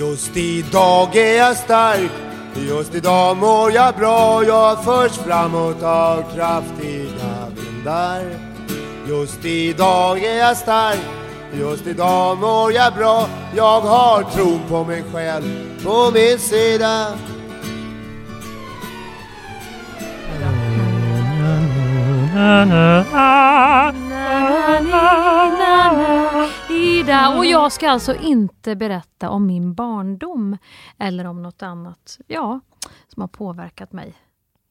Just idag är jag stark Just idag mår jag bra Jag förs framåt av kraftiga vindar Just idag är jag stark Just idag mår jag bra Jag har tron på mig själv på min sida Ida. Och jag ska alltså inte berätta om min barndom eller om något annat ja, som har påverkat mig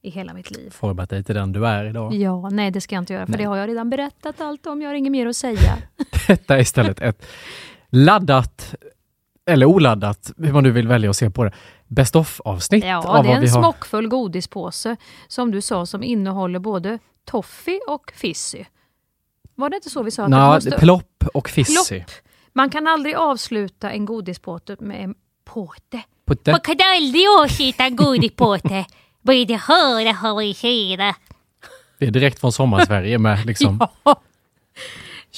i hela mitt liv. Format dig till den du är idag. Ja, nej det ska jag inte göra för Nej. det har jag redan berättat allt om. Jag har inget mer att säga. Detta är istället ett laddat, eller oladdat, hur man nu vill välja att se på det, best of-avsnitt. Ja, av det är en har. smockfull godispåse som du sa som innehåller både toffee och fizzy. Var det inte så vi sa? Att det Nå, måste- Plopp och. Plopp. Man kan aldrig avsluta en godispåte med en påte. Putte. Man kan aldrig avsluta en godispåse. Både höra och hålla Det är direkt från Sommarsverige med liksom Ja.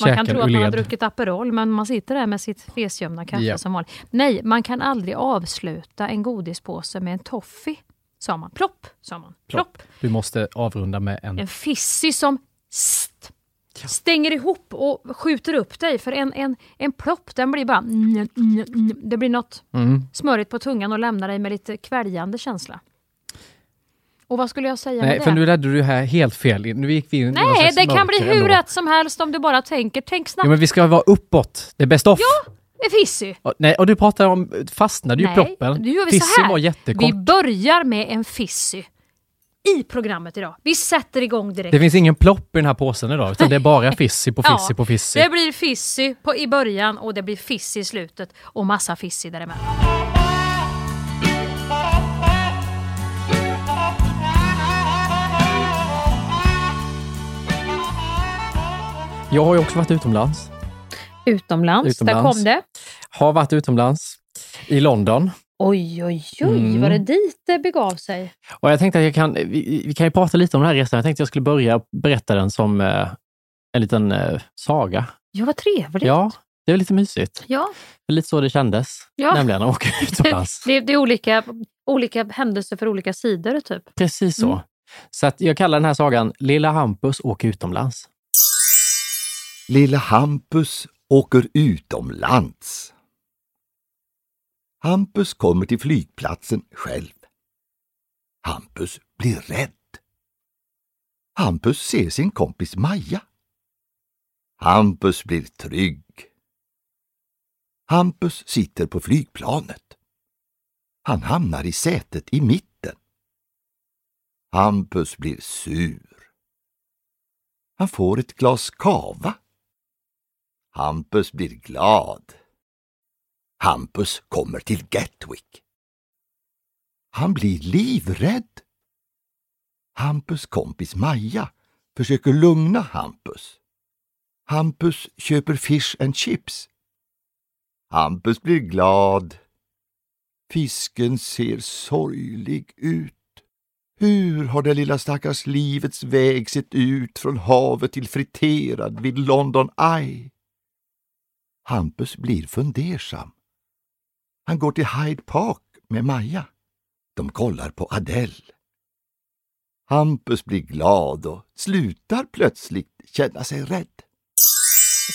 Man kan tro att man har druckit Aperol, men man sitter där med sitt fesgömda kaffe Ja. som vanligt. Nej, man kan aldrig avsluta en godispåse med en toffee, sa man. Plopp, sa man. Plopp. Du måste avrunda med en... En fizzy som st stänger ihop och skjuter upp dig. För en, en, en plopp, den blir bara... Det blir något Mm. smörigt på tungan och lämnar dig med lite kväljande känsla. Och vad skulle jag säga Nej, med för det? nu ledde du här helt fel. Nu gick vi in Nej, det kan bli hur ändå. rätt som helst om du bara tänker. Tänk snabbt. Jo, men vi ska vara uppåt. Det är best of. Ja, fizzy. Och, nej, och du pratar om, fastnade ju Nej, ploppen. nu gör vi Fizzy så här. var jättekort. Vi börjar med en fizzy i programmet idag. Vi sätter igång direkt. Det finns ingen plopp i den här påsen idag, utan det är bara fizzy på fizzy Ja, på fizzy. Det blir på, i början och det blir fizzy i slutet och massa fizzy däremellan. Jag har ju också varit utomlands. Utomlands, Utomlands. där kom det. Har varit utomlands. I London. Oj, oj, oj, Mm. var det dit det begav sig? Och jag tänkte att jag kan, vi, vi kan ju prata lite om den här resan. Jag tänkte att jag skulle börja berätta den som eh, en liten eh, saga. Ja, vad trevligt. Ja, det är lite mysigt. Ja. Det är lite så det kändes, Ja. nämligen att åka utomlands. Det, det är olika, olika händelser för olika sidor, typ. Precis så. Mm. Så att jag kallar den här sagan Lilla Hampus åker utomlands. Lilla Hampus åker utomlands. Hampus kommer till flygplatsen själv. Hampus blir rädd. Hampus ser sin kompis Maja. Hampus blir trygg. Hampus sitter på flygplanet. Han hamnar i sätet i mitten. Hampus blir sur. Han får ett glas kava. Hampus blir glad. Hampus kommer till Gatwick. Han blir livrädd. Hampus kompis Maja försöker lugna Hampus. Hampus köper fish and chips. Hampus blir glad. Fisken ser sorglig ut. Hur har det lilla stackars livets väg sett ut från havet till friterad vid London Eye? Hampus blir fundersam. Han går till Hyde Park med Maja. De kollar på Adele. Hampus blir glad och slutar plötsligt känna sig rädd.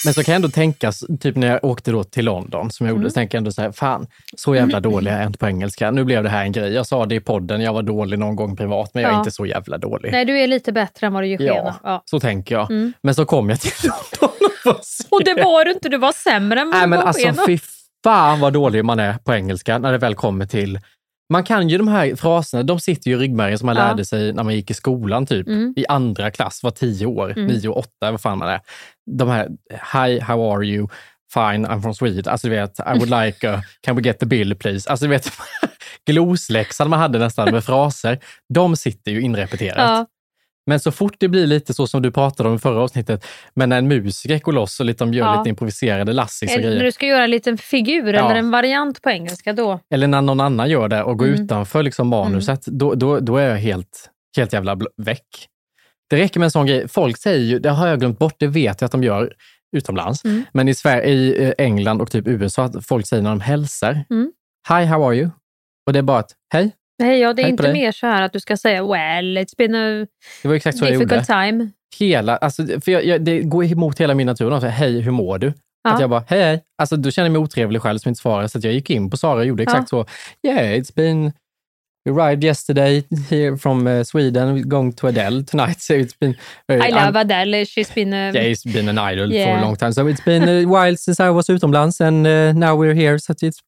Men så kan jag ändå tänka, typ när jag åkte då till London, som jag gjorde, Mm. så tänker jag ändå så här, fan, så jävla dålig är jag inte på engelska. Nu blev det här en grej. Jag sa det i podden, jag var dålig någon gång privat, men jag är Ja. inte så jävla dålig. Nej, du är lite bättre än vad du ger. Ja, Ja. så tänker jag. Mm. Men så kom jag till London och. Och det var du inte, du var sämre än vad Nej, men alltså fy fan vad dålig man är på engelska när det väl kommer till... Man kan ju de här fraserna, de sitter ju i ryggmärgen som man Ja. lärde sig när man gick i skolan, typ Mm. i andra klass, var tio år, Mm. nio, åtta, vad fan man är. De här, hi, how are you? Fine, I'm from Sweden. Alltså du vet, I would like a, can we get the bill please? Alltså du vet, glosläxan man hade nästan med fraser, de sitter ju inrepeterat. Ja. Men så fort det blir lite så som du pratade om i förra avsnittet, men när en musiker går loss och lite, de gör Ja. lite improviserade lassis och grejer. När du ska göra en liten figur Ja. eller en variant på engelska då. Eller när någon annan gör det och går Mm. utanför liksom manuset, då, då, då är jag helt, helt jävla väck. Det räcker med en sån grej. Folk säger ju, det har jag glömt bort, det vet jag att de gör utomlands, Mm. men i, Sverige, i eh, England och typ USA, att folk säger när de hälsar, Mm. Hi, how are you? Och det är bara att, hej. Nej, ja, det är Hej inte mer så här att du ska säga well, it's been a Det var exakt så jag gjorde. difficult time. Hela, alltså, för jag, jag, det går emot hela min natur. De säger, hej, hur mår du? Ja. Att jag bara, hej, hej. Alltså, då känner jag mig otrevlig själv som inte svarar. Så jag gick in på Sara och gjorde exakt så. Yeah, it's been, we arrived yesterday here from uh, Sweden, we're going to Adele tonight. So it's been I love Adele, she's been a... Yeah, it's been an idol for Yeah. a long time. So it's been a while since I was utomlands and uh, now we're here. So it's,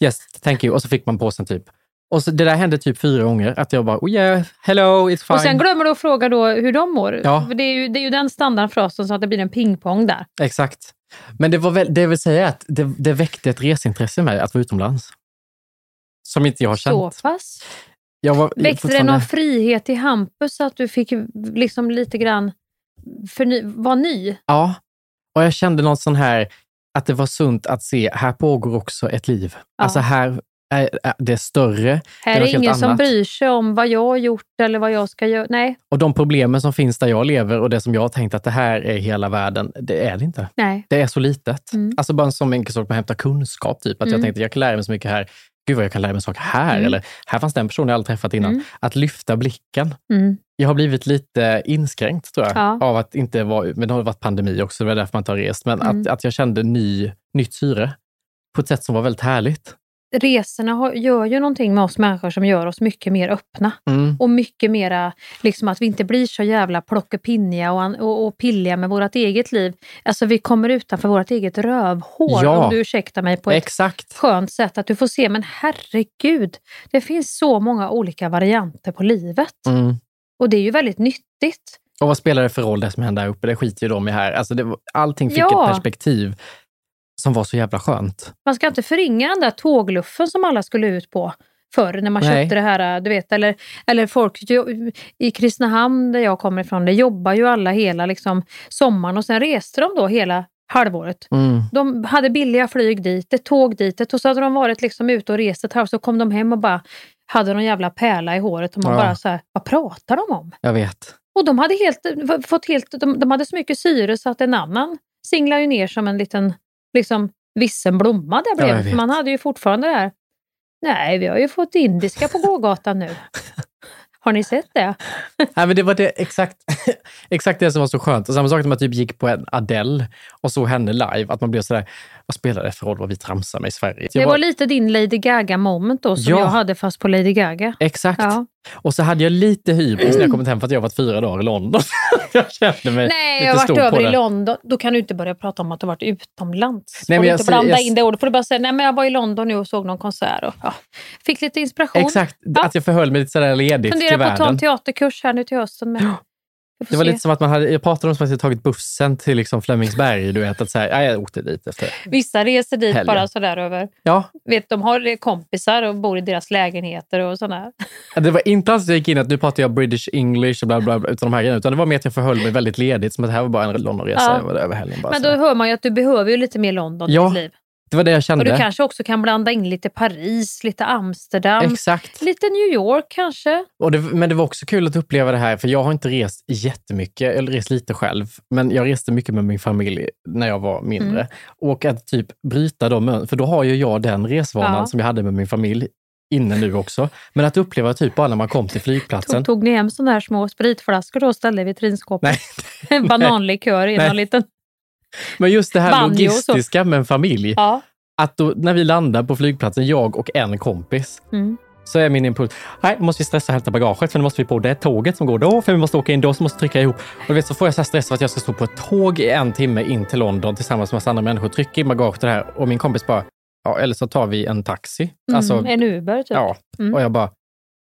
yes, thank you. Och så fick man påsen typ. Och så, det där hände typ fyra gånger. Att jag bara, oh yeah, hello, it's fine. Och sen glömmer du att fråga då hur de mår. Ja. För det, är ju, det är ju den standardfrasen så att det blir en pingpong där. Exakt. Men det, var väl, det vill säga att det, det väckte ett reseintresse i mig att vara utomlands. Som inte jag har Så känt. pass. Jag var Väckte det fortfarande- någon frihet i Hampus så att du fick liksom lite grann förny, vara ny? Ja, och jag kände något sån här, att det var sunt att se, här pågår också ett liv. Ja. Alltså här är är det större. Här är helt ingen som bryr sig om vad jag har gjort eller vad jag ska göra. Nej, Och de problemen som finns där jag lever och det som jag har tänkt att det här är hela världen, det är det inte. nej. Det är så litet. Mm. Alltså bara en sån enkel sak med att hämta kunskap. Typ. Att Mm. jag tänkte jag kan lära mig så mycket här. Gud vad jag kan lära mig saker här. Mm. Eller här fanns den personen jag aldrig träffat innan. Mm. Att lyfta blicken. Mm. Jag har blivit lite inskränkt tror jag. Ja. Av att inte vara, men det har varit pandemi också, det var därför man inte har rest. Men Mm. att, att jag kände ny, nytt syre. På ett sätt som var väldigt härligt. Resorna har, gör ju någonting med oss människor som gör oss mycket mer öppna. Mm. Och mycket mera, liksom att vi inte blir så jävla plockepinniga och, och, och pilliga med vårt eget liv. Alltså vi kommer utanför vårt eget rövhål, Ja. om du ursäktar mig på ett Exakt. skönt sätt. Att du får se, men herregud, det finns så många olika varianter på livet. Mm. Och det är ju väldigt nyttigt. Och vad spelar det för roll det som händer här uppe? Det skiter ju de i här. Alltså det, allting fick Ja. ett perspektiv som var så jävla skönt. Man ska inte förringa den där tågluffen som alla skulle ut på förr när man Nej. köpte det här, du vet, eller, eller folk i Kristinehamn där jag kommer ifrån, det jobbar ju alla hela liksom, sommaren och sen reste de då hela halvåret. Mm. De hade billiga flyg dit, ett tåg dit och så hade de varit liksom ute och rest ett halvår så kom de hem och bara hade någon jävla pärla i håret och man Ja. bara så här, vad pratar de om? Jag vet. Och de hade, helt, fått helt, de, de hade så mycket syre så att en annan singlade ju ner som en liten liksom, vissen blomma där vet. Man hade ju fortfarande det här. Nej, vi har ju fått indiska på gågatan nu. Har ni sett det? Nej, men det var det, exakt, exakt det som var så skönt. Och samma sak när man typ gick på en Adele och såg henne live, att man blev sådär, vad spelar det för roll vad vi tramsar med i Sverige? Det Jag var lite din Lady Gaga moment då som Ja. jag hade fast på Lady Gaga. Exakt. Ja. Och så hade jag lite hybris när jag kommit hem för att jag varit fyra dagar i London. jag kände mig Nej, jag har varit över i. London. Då kan du inte börja prata om att du varit utomlands. Nej, får men du jag inte säger- blanda jag- in det ordet. får du bara säga, nej men jag var i London nu och såg någon konsert och ja, fick lite inspiration. Exakt, att jag förhöll mig lite sådär ledigt till Funderar på att ta en världen. teaterkurs här nu till hösten. Får Det var se. lite som att man hade, jag pratade om som att jag tagit bussen till liksom Flemingsberg. Du vet, att så här, ja, jag åkte dit efter. Vissa reser dit Helgen. bara sådär över. Ja, Vet, de har kompisar och bor i deras lägenheter och sådär. det var inte alls att jag gick in att nu pratar jag British English och bla bla, bla utan de här grejerna. Utan det var mer att jag förhöll mig väldigt ledigt. Som att det här var bara en Londonresa. Ja. Över helgen. Bara Men då hör man ju att du behöver ju lite mer London i Ja, ditt liv. Det var det jag Och kände. du kanske också kan blanda in lite Paris, lite Amsterdam, Exakt. lite New York kanske. Och det, men det var också kul att uppleva det här, för jag har inte rest jättemycket, eller rest lite själv, men jag reste mycket med min familj när jag var mindre. Mm. Och att typ bryta de för då har ju jag den resvanan Ja. som jag hade med min familj inne nu också. Men att uppleva typ bara när man kom till flygplatsen. Tog, tog ni hem sådana här små spritflaskor då och ställde i vitrinskåpet? Nej, bananlikör i någon liten... men just det här Banjo så. logistiska med en familj. Ja. Att då, när vi landar på flygplatsen, jag och en kompis, Mm. så är min impuls, nej, måste vi stressa och hämta bagaget för nu måste vi på det tåget som går då, för vi måste åka in då, så måste vi trycka ihop. Och vet, så får jag så stress för att jag ska stå på ett tåg i en timme in till London tillsammans med massa andra människor, trycka in bagaget och det här. Och min kompis bara, ja, eller så tar vi en taxi. Alltså, Mm. En Uber typ. ja. Mm. Och jag bara,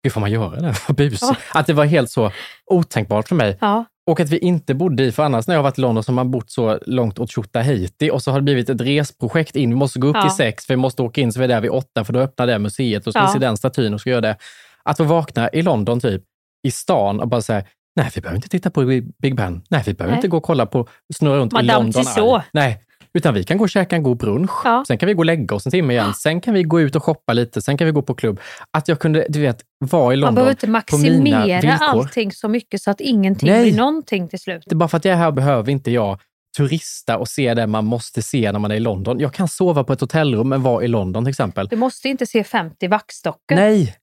hur får man göra det? Vad bus. Ja. Att det var helt så otänkbart för mig. Ja. Och att vi inte bodde i, för annars när jag har varit i London så har man bott så långt åt Tjotahejti och så har det blivit ett resprojekt in. Vi måste gå upp Ja. till sex, för vi måste åka in så vi är där vid åtta, för då öppnar det museet och ska Ja. se den statyn och ska göra det. Att få vakna i London, typ, i stan och bara säga Nej, vi behöver inte titta på Big Ben. Nej, vi behöver Nej. inte gå och kolla på, snurra runt i Madame London. Tussauds. Nej, utan vi kan gå och käka en god brunch. Ja. Sen kan vi gå och lägga oss en timme igen. Sen kan vi gå ut och shoppa lite. Sen kan vi gå på klubb. Att jag kunde, du vet, vara i Man London behöver inte på mina maximera villkor. allting så mycket så att ingenting Nej. blir någonting till slut. Det bara för att jag är här behöver inte jag turista och se det man måste se när man är i London. Jag kan sova på ett hotellrum men vara i London till exempel. Du måste inte se 50 vaxdockor. Nej!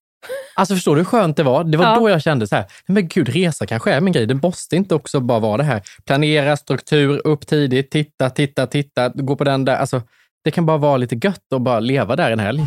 Alltså förstår du hur skönt det var? Det var Ja. då jag kände så här, "Nej, men gud, resa kanske är min grej. Det måste inte också bara vara det här. Planera, struktur, upp tidigt, titta, titta, titta, gå på den där. Alltså, det kan bara vara lite gött att bara leva där en helg.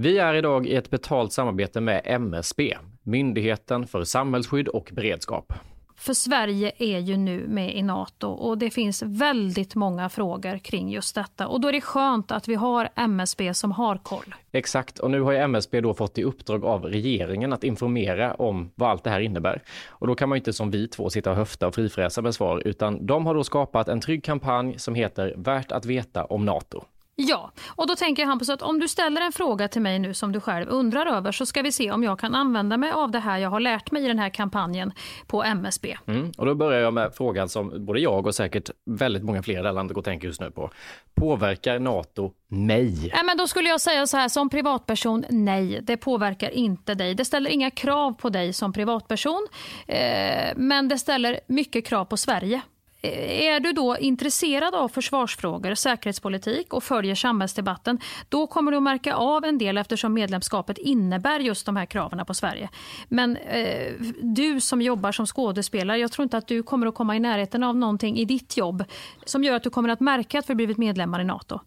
Vi är idag i ett betalt samarbete med MSB, Myndigheten för samhällsskydd och beredskap. För Sverige är ju nu med i Nato och det finns väldigt många frågor kring just detta. Och då är det skönt att vi har MSB som har koll. Exakt, och nu har ju MSB då fått i uppdrag av regeringen att informera om vad allt det här innebär. Och då kan man ju inte som vi två sitta och höfta och frifräsa med svar, utan de har då skapat en trygg kampanj som heter Värt att veta om NATO. Ja, och då tänker jag Hampus att om du ställer en fråga till mig nu som du själv undrar över så ska vi se om jag kan använda mig av det här jag har lärt mig i den här kampanjen på MSB. Mm. Och då börjar jag med frågan som både jag och säkert väldigt många fler i det landet går och tänker just nu på. Påverkar NATO mig? Nej, men då skulle jag säga så här som privatperson, nej, det påverkar inte dig. Det ställer inga krav på dig som privatperson, eh, men det ställer mycket krav på Sverige. Eh, är du då intresserad av försvarsfrågor, säkerhetspolitik och följer samhällsdebatten, då kommer du att märka av en del eftersom medlemskapet innebär just de här kraven på Sverige. Men eh, du som jobbar som skådespelare, jag tror inte att du kommer att komma i närheten av någonting i ditt jobb som gör att du kommer att märka att vi blivit medlemmar i NATO.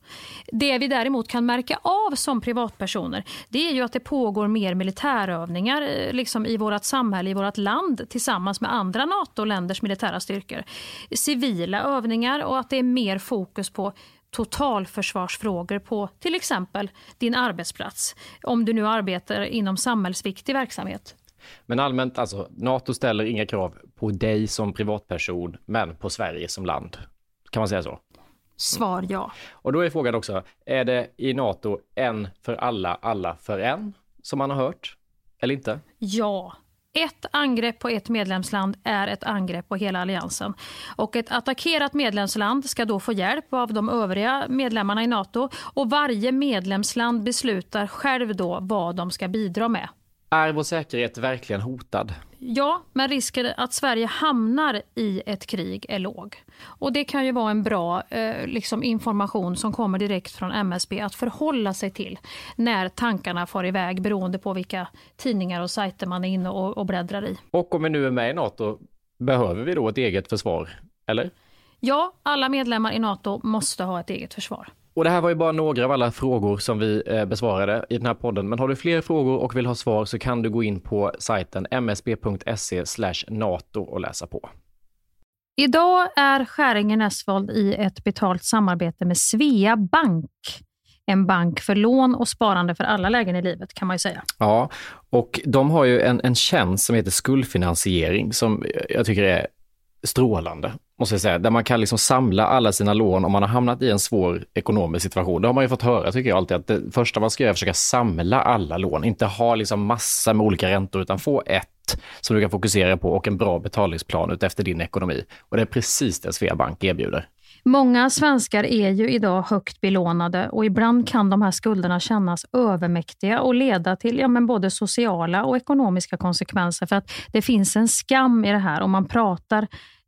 Det vi däremot kan märka av som privatpersoner, det är ju att det pågår mer militärövningar eh, liksom i vårt samhälle, i vårt land tillsammans med andra NATO-länders militära styrkor. Civila övningar och att det är mer fokus på totalförsvarsfrågor på till exempel din arbetsplats. Om du nu arbetar inom samhällsviktig verksamhet. Men allmänt, alltså, NATO ställer inga krav på dig som privatperson, men på Sverige som land. Kan man säga så? Svar ja. Och då är frågan också, är det i NATO en för alla, alla för en, som man har hört? Eller inte? Ja. Ett angrepp på ett medlemsland är ett angrepp på hela alliansen. Och ett attackerat medlemsland ska då få hjälp av de övriga medlemmarna i NATO och varje medlemsland beslutar själv då vad de ska bidra med. Är vår säkerhet verkligen hotad? Ja, men risken att Sverige hamnar i ett krig är låg. Och Det kan ju vara en bra eh, liksom information som kommer direkt från MSB att förhålla sig till när tankarna far iväg beroende på vilka tidningar och sajter man är inne och, och bläddrar i. Och om vi nu är med i NATO, behöver vi då ett eget försvar? Eller? Ja, alla medlemmar i NATO måste ha ett eget försvar. Och det här var ju bara några av alla frågor som vi eh, besvarade i den här podden. Men har du fler frågor och vill ha svar så kan du gå in på sajten msb.se nato och läsa på. Idag är Skäringen Esvold i ett betalt samarbete med Svea Bank. En bank för lån och sparande för alla lägen i livet kan man ju säga. Ja, och de har ju en, en tjänst som heter skuldfinansiering som jag tycker är strålande, måste jag säga. Där man kan liksom samla alla sina lån om man har hamnat i en svår ekonomisk situation. Det har man ju fått höra, tycker jag alltid, att det första man ska göra är att försöka samla alla lån. Inte ha liksom massa med olika räntor, utan få ett som du kan fokusera på och en bra betalningsplan utefter din ekonomi. Och det är precis det Sveabank erbjuder. Många svenskar är ju idag högt belånade och ibland kan de här skulderna kännas övermäktiga och leda till ja, men både sociala och ekonomiska konsekvenser för att det finns en skam i det här och man pratar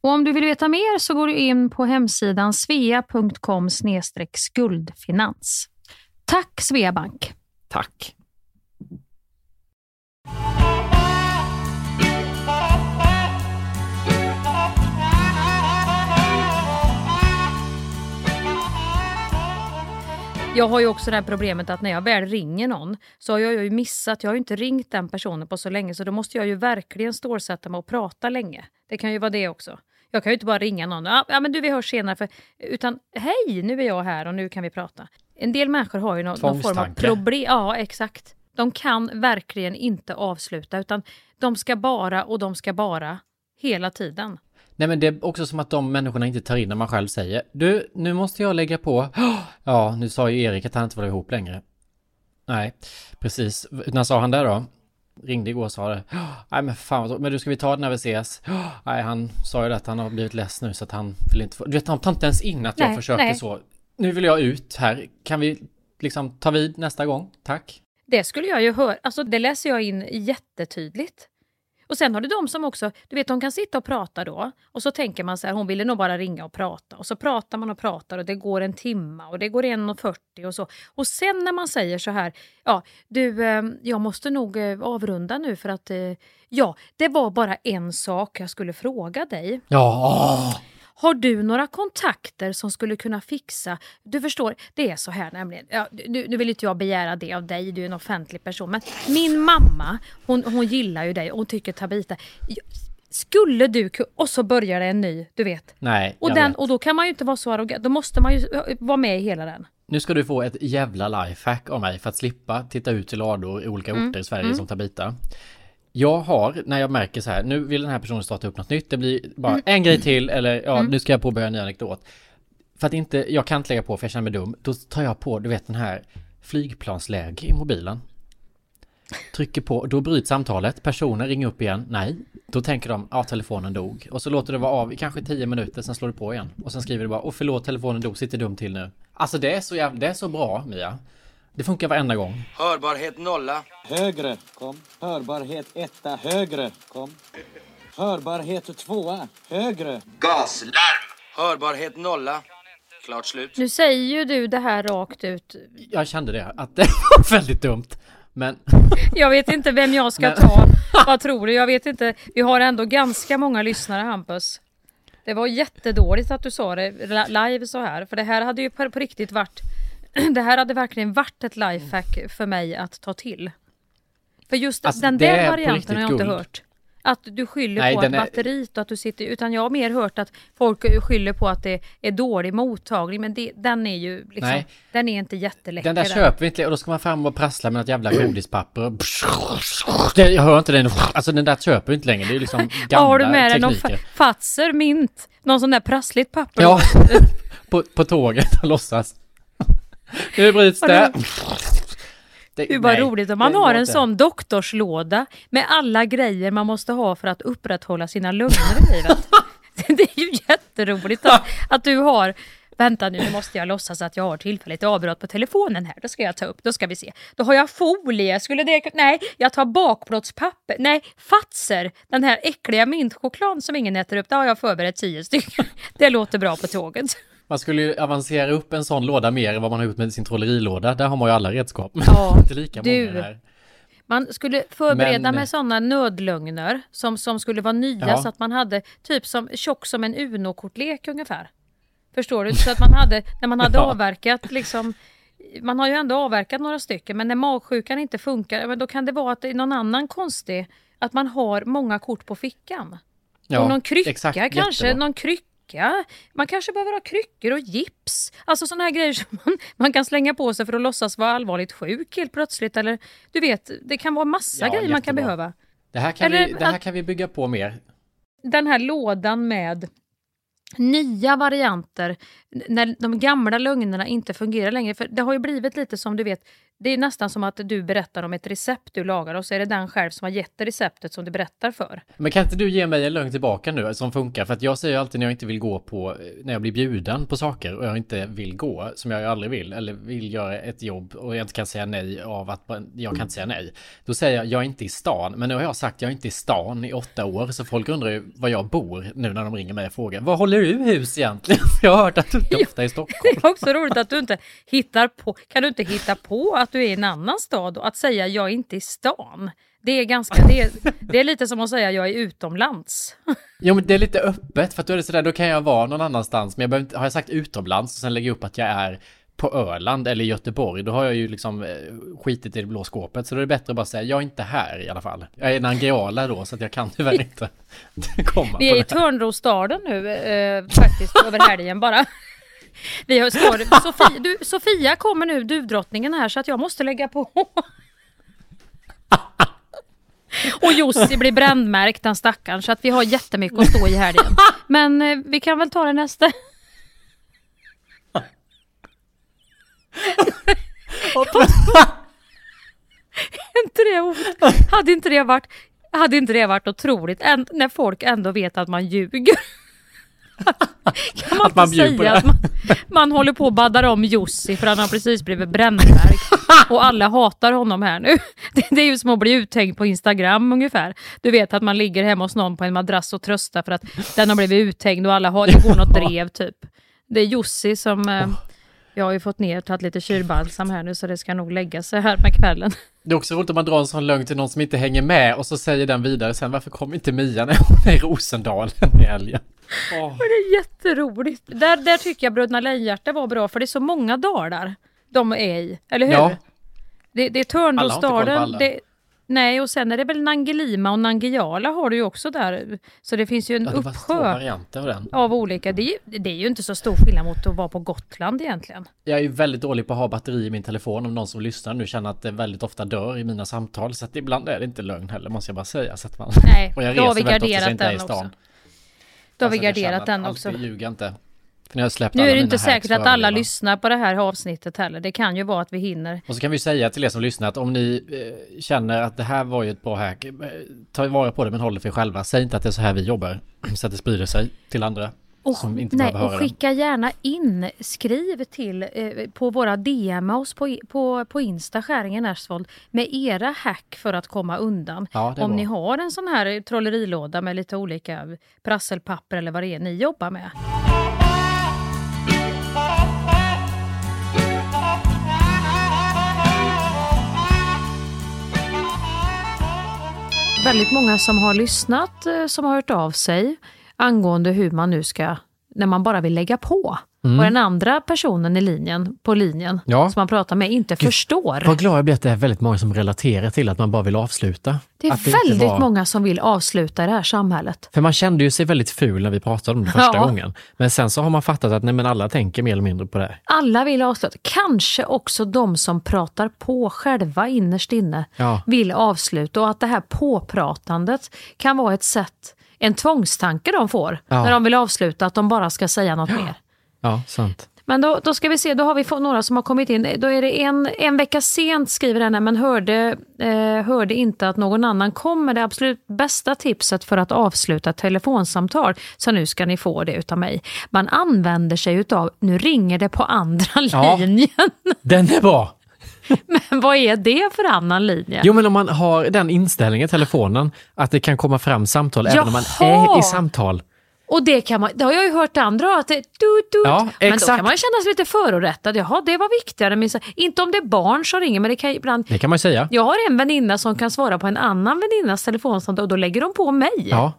Och om du vill veta mer så går du in på hemsidan svea.com skuldfinans. Tack Sveabank! Tack! Jag har ju också det här problemet att när jag väl ringer någon så har jag ju missat, jag har ju inte ringt den personen på så länge så då måste jag ju verkligen stålsätta mig och prata länge. Det kan ju vara det också. Jag kan ju inte bara ringa någon. Ja, men du vi hörs senare. För, utan hej, nu är jag här och nu kan vi prata. En del människor har ju någon, någon form av problem. Ja, exakt. De kan verkligen inte avsluta utan de ska bara och de ska bara hela tiden. Nej men det är också som att de människorna inte tar in när man själv säger Du, nu måste jag lägga på. Ja, nu sa ju Erik att han inte var ihop längre. Nej, precis. När sa han det då? Ringde igår och sa det. Nej men fan vad men du ska vi ta det när vi ses? Nej han sa ju det att han har blivit less nu så att han vill inte få... Du vet han tar inte ens in att jag nej, försöker nej. så. Nu vill jag ut här. Kan vi liksom ta vid nästa gång? Tack. Det skulle jag ju höra. Alltså det läser jag in jättetydligt. Och sen har du de som också, du vet de kan sitta och prata då och så tänker man så här, hon ville nog bara ringa och prata och så pratar man och pratar och det går en timme och det går 1.40 och så. Och sen när man säger så här, ja du, eh, jag måste nog eh, avrunda nu för att, eh, ja, det var bara en sak jag skulle fråga dig. Ja! Har du några kontakter som skulle kunna fixa... Du förstår, det är så här nämligen. Ja, nu, nu vill inte jag begära det av dig, du är en offentlig person. Men min mamma, hon, hon gillar ju dig och hon tycker Tabita... Skulle du Och så börjar det en ny, du vet. Nej, och, den, och då kan man ju inte vara så arrogant. Då måste man ju vara med i hela den. Nu ska du få ett jävla lifehack av mig för att slippa titta ut till lador i olika mm. orter i Sverige mm. som Tabita. Jag har, när jag märker så här, nu vill den här personen starta upp något nytt, det blir bara mm. en grej till eller ja, mm. nu ska jag påbörja en ny anekdot. För att inte, jag kan inte lägga på för jag känner mig dum, då tar jag på, du vet den här flygplansläge i mobilen. Trycker på, då bryts samtalet, personen ringer upp igen, nej. Då tänker de, ja telefonen dog. Och så låter det vara av i kanske tio minuter, sen slår det på igen. Och sen skriver det bara, åh förlåt telefonen dog, sitter dum till nu. Alltså det är så jävla, det är så bra Mia. Det funkar varenda gång. Hörbarhet nolla. Högre. Kom. Hörbarhet etta. Högre. Kom. Hörbarhet tvåa. Högre. Gaslarm. Hörbarhet nolla. Klart slut. Nu säger ju du det här rakt ut. Jag kände det, att det var väldigt dumt. Men... Jag vet inte vem jag ska ta. Vad tror du? Jag vet inte. Vi har ändå ganska många lyssnare, Hampus. Det var jättedåligt att du sa det live så här, för det här hade ju på riktigt varit det här hade verkligen varit ett lifehack för mig att ta till. För just alltså, den där varianten har jag inte guld. hört. Att du skyller Nej, på att är... batteriet och att du sitter, utan jag har mer hört att folk skyller på att det är dålig mottagning, men det, den är ju liksom, Nej. den är inte jätteläcker. Den där köper vi inte och då ska man fram och prassla med ett jävla godispapper. Jag hör inte den, alltså den där köper vi inte längre, det är liksom gamla Har du med dig någon Fatser, mint, någon sån där prassligt papper? Ja, på, på tåget och låtsas. Nu bryts det. Det, Gud vad roligt om man har en sån doktorslåda med alla grejer man måste ha för att upprätthålla sina lungor i livet. det är ju jätteroligt att, att du har Vänta nu, nu måste jag låtsas att jag har tillfälligt avbrott på telefonen här. Då ska jag ta upp, då ska vi se. Då har jag folie, skulle det... Nej, jag tar bakplåtspapper. Nej, Fatser, den här äckliga mintchokladen som ingen äter upp, det har jag förberett tio stycken. Det låter bra på tåget. Man skulle ju avancera upp en sån låda mer än vad man har gjort med sin trollerilåda. Där har man ju alla redskap. Ja, inte lika du. många där. Man skulle förbereda Men... med sådana nödlögner som, som skulle vara nya ja. så att man hade typ som tjock som en Uno-kortlek ungefär. Förstår du? Så att man hade, när man hade ja. avverkat liksom man har ju ändå avverkat några stycken, men när magsjukan inte funkar, men då kan det vara att det är någon annan konstig, att man har många kort på fickan. Ja, och någon krycka exakt, kanske, jättebra. någon krycka. Man kanske behöver ha kryckor och gips. Alltså sådana här grejer som man, man kan slänga på sig för att låtsas vara allvarligt sjuk helt plötsligt. Eller du vet, det kan vara massa Ja, grejer man kan jättebra. behöva. Det här, kan Eller vi, det här att- kan vi bygga på mer. Den här lådan med nya varianter när de gamla lögnerna inte fungerar längre. För Det har ju blivit lite som du vet, det är nästan som att du berättar om ett recept du lagar och så är det den själv som har gett det receptet som du berättar för. Men kan inte du ge mig en lögn tillbaka nu som funkar? För att jag säger alltid när jag inte vill gå på, när jag blir bjuden på saker och jag inte vill gå, som jag ju aldrig vill, eller vill göra ett jobb och jag inte kan säga nej av att jag kan inte säga nej. Då säger jag, jag är inte i stan. Men nu har jag sagt, jag är inte i stan i åtta år, så folk undrar ju var jag bor nu när de ringer mig och frågar, var håller du hus egentligen? Jag har hört att du inte ofta är i Stockholm. Det är också roligt att du inte hittar på, kan du inte hitta på att du är i en annan stad och att säga jag är inte i stan. Det är ganska, det är, det är lite som att säga jag är utomlands. Jo men det är lite öppet för att då är det sådär, då kan jag vara någon annanstans men jag behöver inte, har jag sagt utomlands och sen lägger jag upp att jag är på Öland eller Göteborg, då har jag ju liksom eh, skitit i det blå skåpet. Så då är det bättre att bara säga, jag är inte här i alla fall. Jag är Nangijala då, så att jag kan tyvärr inte komma Vi är i. Törnrostaden nu eh, faktiskt över helgen bara. Vi har, står, Sofia, du, Sofia kommer nu, duvdrottningen här, så att jag måste lägga på. Och Jussi blir brännmärkt den stackaren, så att vi har jättemycket att stå i helgen. Men eh, vi kan väl ta det nästa. inte det, hade inte det varit hade inte det varit otroligt än, när folk ändå vet att man ljuger? Kan man Att man inte säga att man, man håller på och baddar om Jussi för han har precis blivit brännmärkt och alla hatar honom här nu. Det, det är ju som att bli uthängd på Instagram ungefär. Du vet att man ligger hemma hos någon på en madrass och tröstar för att den har blivit uthängd och alla har, det går något drev typ. Det är Jussi som eh, jag har ju fått ner, tagit lite kylbalsam här nu så det ska nog lägga sig här med kvällen. Det är också roligt om man drar en sån lögn till någon som inte hänger med och så säger den vidare sen, varför kom inte Mia när hon är i Rosendalen i helgen? Åh. Men det är jätteroligt. Där, där tycker jag Bröderna Lejonhjärta var bra för det är så många dalar de är i, eller hur? Ja. Det, det är alla. Det, nej, och sen är det väl Nangelima och Nangijala har du ju också där. Så det finns ju en Ja, det var två uppsjö varianter av den. av olika. Det är, ju, det är ju inte så stor skillnad mot att vara på Gotland egentligen. Jag är ju väldigt dålig på att ha batteri i min telefon om någon som lyssnar nu känner att det väldigt ofta dör i mina samtal. Så att ibland är det inte lögn heller måste jag bara säga. Så att man... Nej, och jag då har reser vi väldigt ofta så jag garderat inte är i den stan. också. Då har vi Alltså, garderat den allt- också. Ljuga inte. Nu är det inte säkert att alla lyssnar på det här avsnittet heller. Det kan ju vara att vi hinner. Och så kan vi säga till er som lyssnar att om ni eh, känner att det här var ju ett bra hack, eh, ta vara på det men håll det för er själva. Säg inte att det är så här vi jobbar, så att det sprider sig till andra Och, som inte nej, och skicka gärna in, skriv till eh, på våra DM oss på, på, på Insta, Skäringen Ersvold, med era hack för att komma undan. Ja, Om bra. ni har en sån här trollerilåda med lite olika prasselpapper eller vad det är ni jobbar med. Väldigt många som har lyssnat, eh, som har hört av sig angående hur man nu ska, när man bara vill lägga på. Och den andra personen i linjen, på linjen Mm. Ja. som man pratar med inte förstår. Vad glad jag blir att det är väldigt många som relaterar till att man bara vill avsluta. Det är Att väldigt var- många som vill avsluta i det här samhället. För man kände ju sig väldigt ful när vi pratade om det första Ja. gången. Men sen så har man fattat att nej men alla tänker mer eller mindre på det. Alla vill avsluta. Kanske också de som pratar på själva innerst inne Ja. vill avsluta och att det här påpratandet kan vara ett sätt, en tvångstanke de får Ja. när de vill avsluta, att de bara ska säga något mer. Ja, sant. Men då, då ska vi se, då har vi fått några som har kommit in. Då är det en, en vecka sent skriver den här, men hörde, eh, hörde inte att någon annan kom med det absolut bästa tipset för att avsluta ett telefonsamtal. Så nu ska ni få det utav mig. Man använder sig utav, nu ringer det på andra Ja. linjen. Den är bra! Men vad är det för annan linje? Jo men om man har den inställningen i telefonen att det kan komma fram samtal även om man Jaha! är i samtal. Och det kan man, det har jag ju hört andra att det tut, tut. Ja, Men då exakt. kan man känna sig lite förorättad. Jaha, det var viktigare. Men så- inte om det är barn som ringer, men det kan ibland Det kan man säga. Jag har en väninna som kan svara på en annan väninnas telefonsamtal och då lägger de på mig. Ja,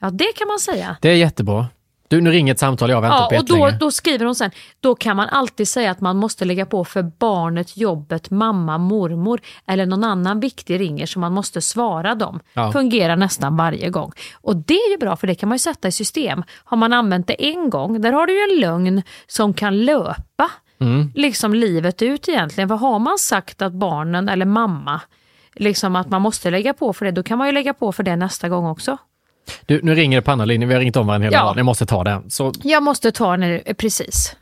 Ja, det kan man säga. det är jättebra. Du, nu ringer ett samtal, jag har väntat Ja, på och då, jättelänge. då skriver hon sen, då kan man alltid säga att man måste lägga på för barnet, jobbet, mamma, mormor eller någon annan viktig ringer som man måste svara dem. Ja. Fungerar nästan varje gång. Och det är ju bra för det kan man ju sätta i system. Har man använt det en gång, där har du ju en lögn som kan löpa Mm. liksom livet ut egentligen. För har man sagt att barnen eller mamma, liksom att man måste lägga på för det, då kan man ju lägga på för det nästa gång också. Du, nu ringer det på andra linjen, vi har ringt om varandra hela Ja. dagen. Jag måste ta den. Så, Jag måste ta den eh, precis.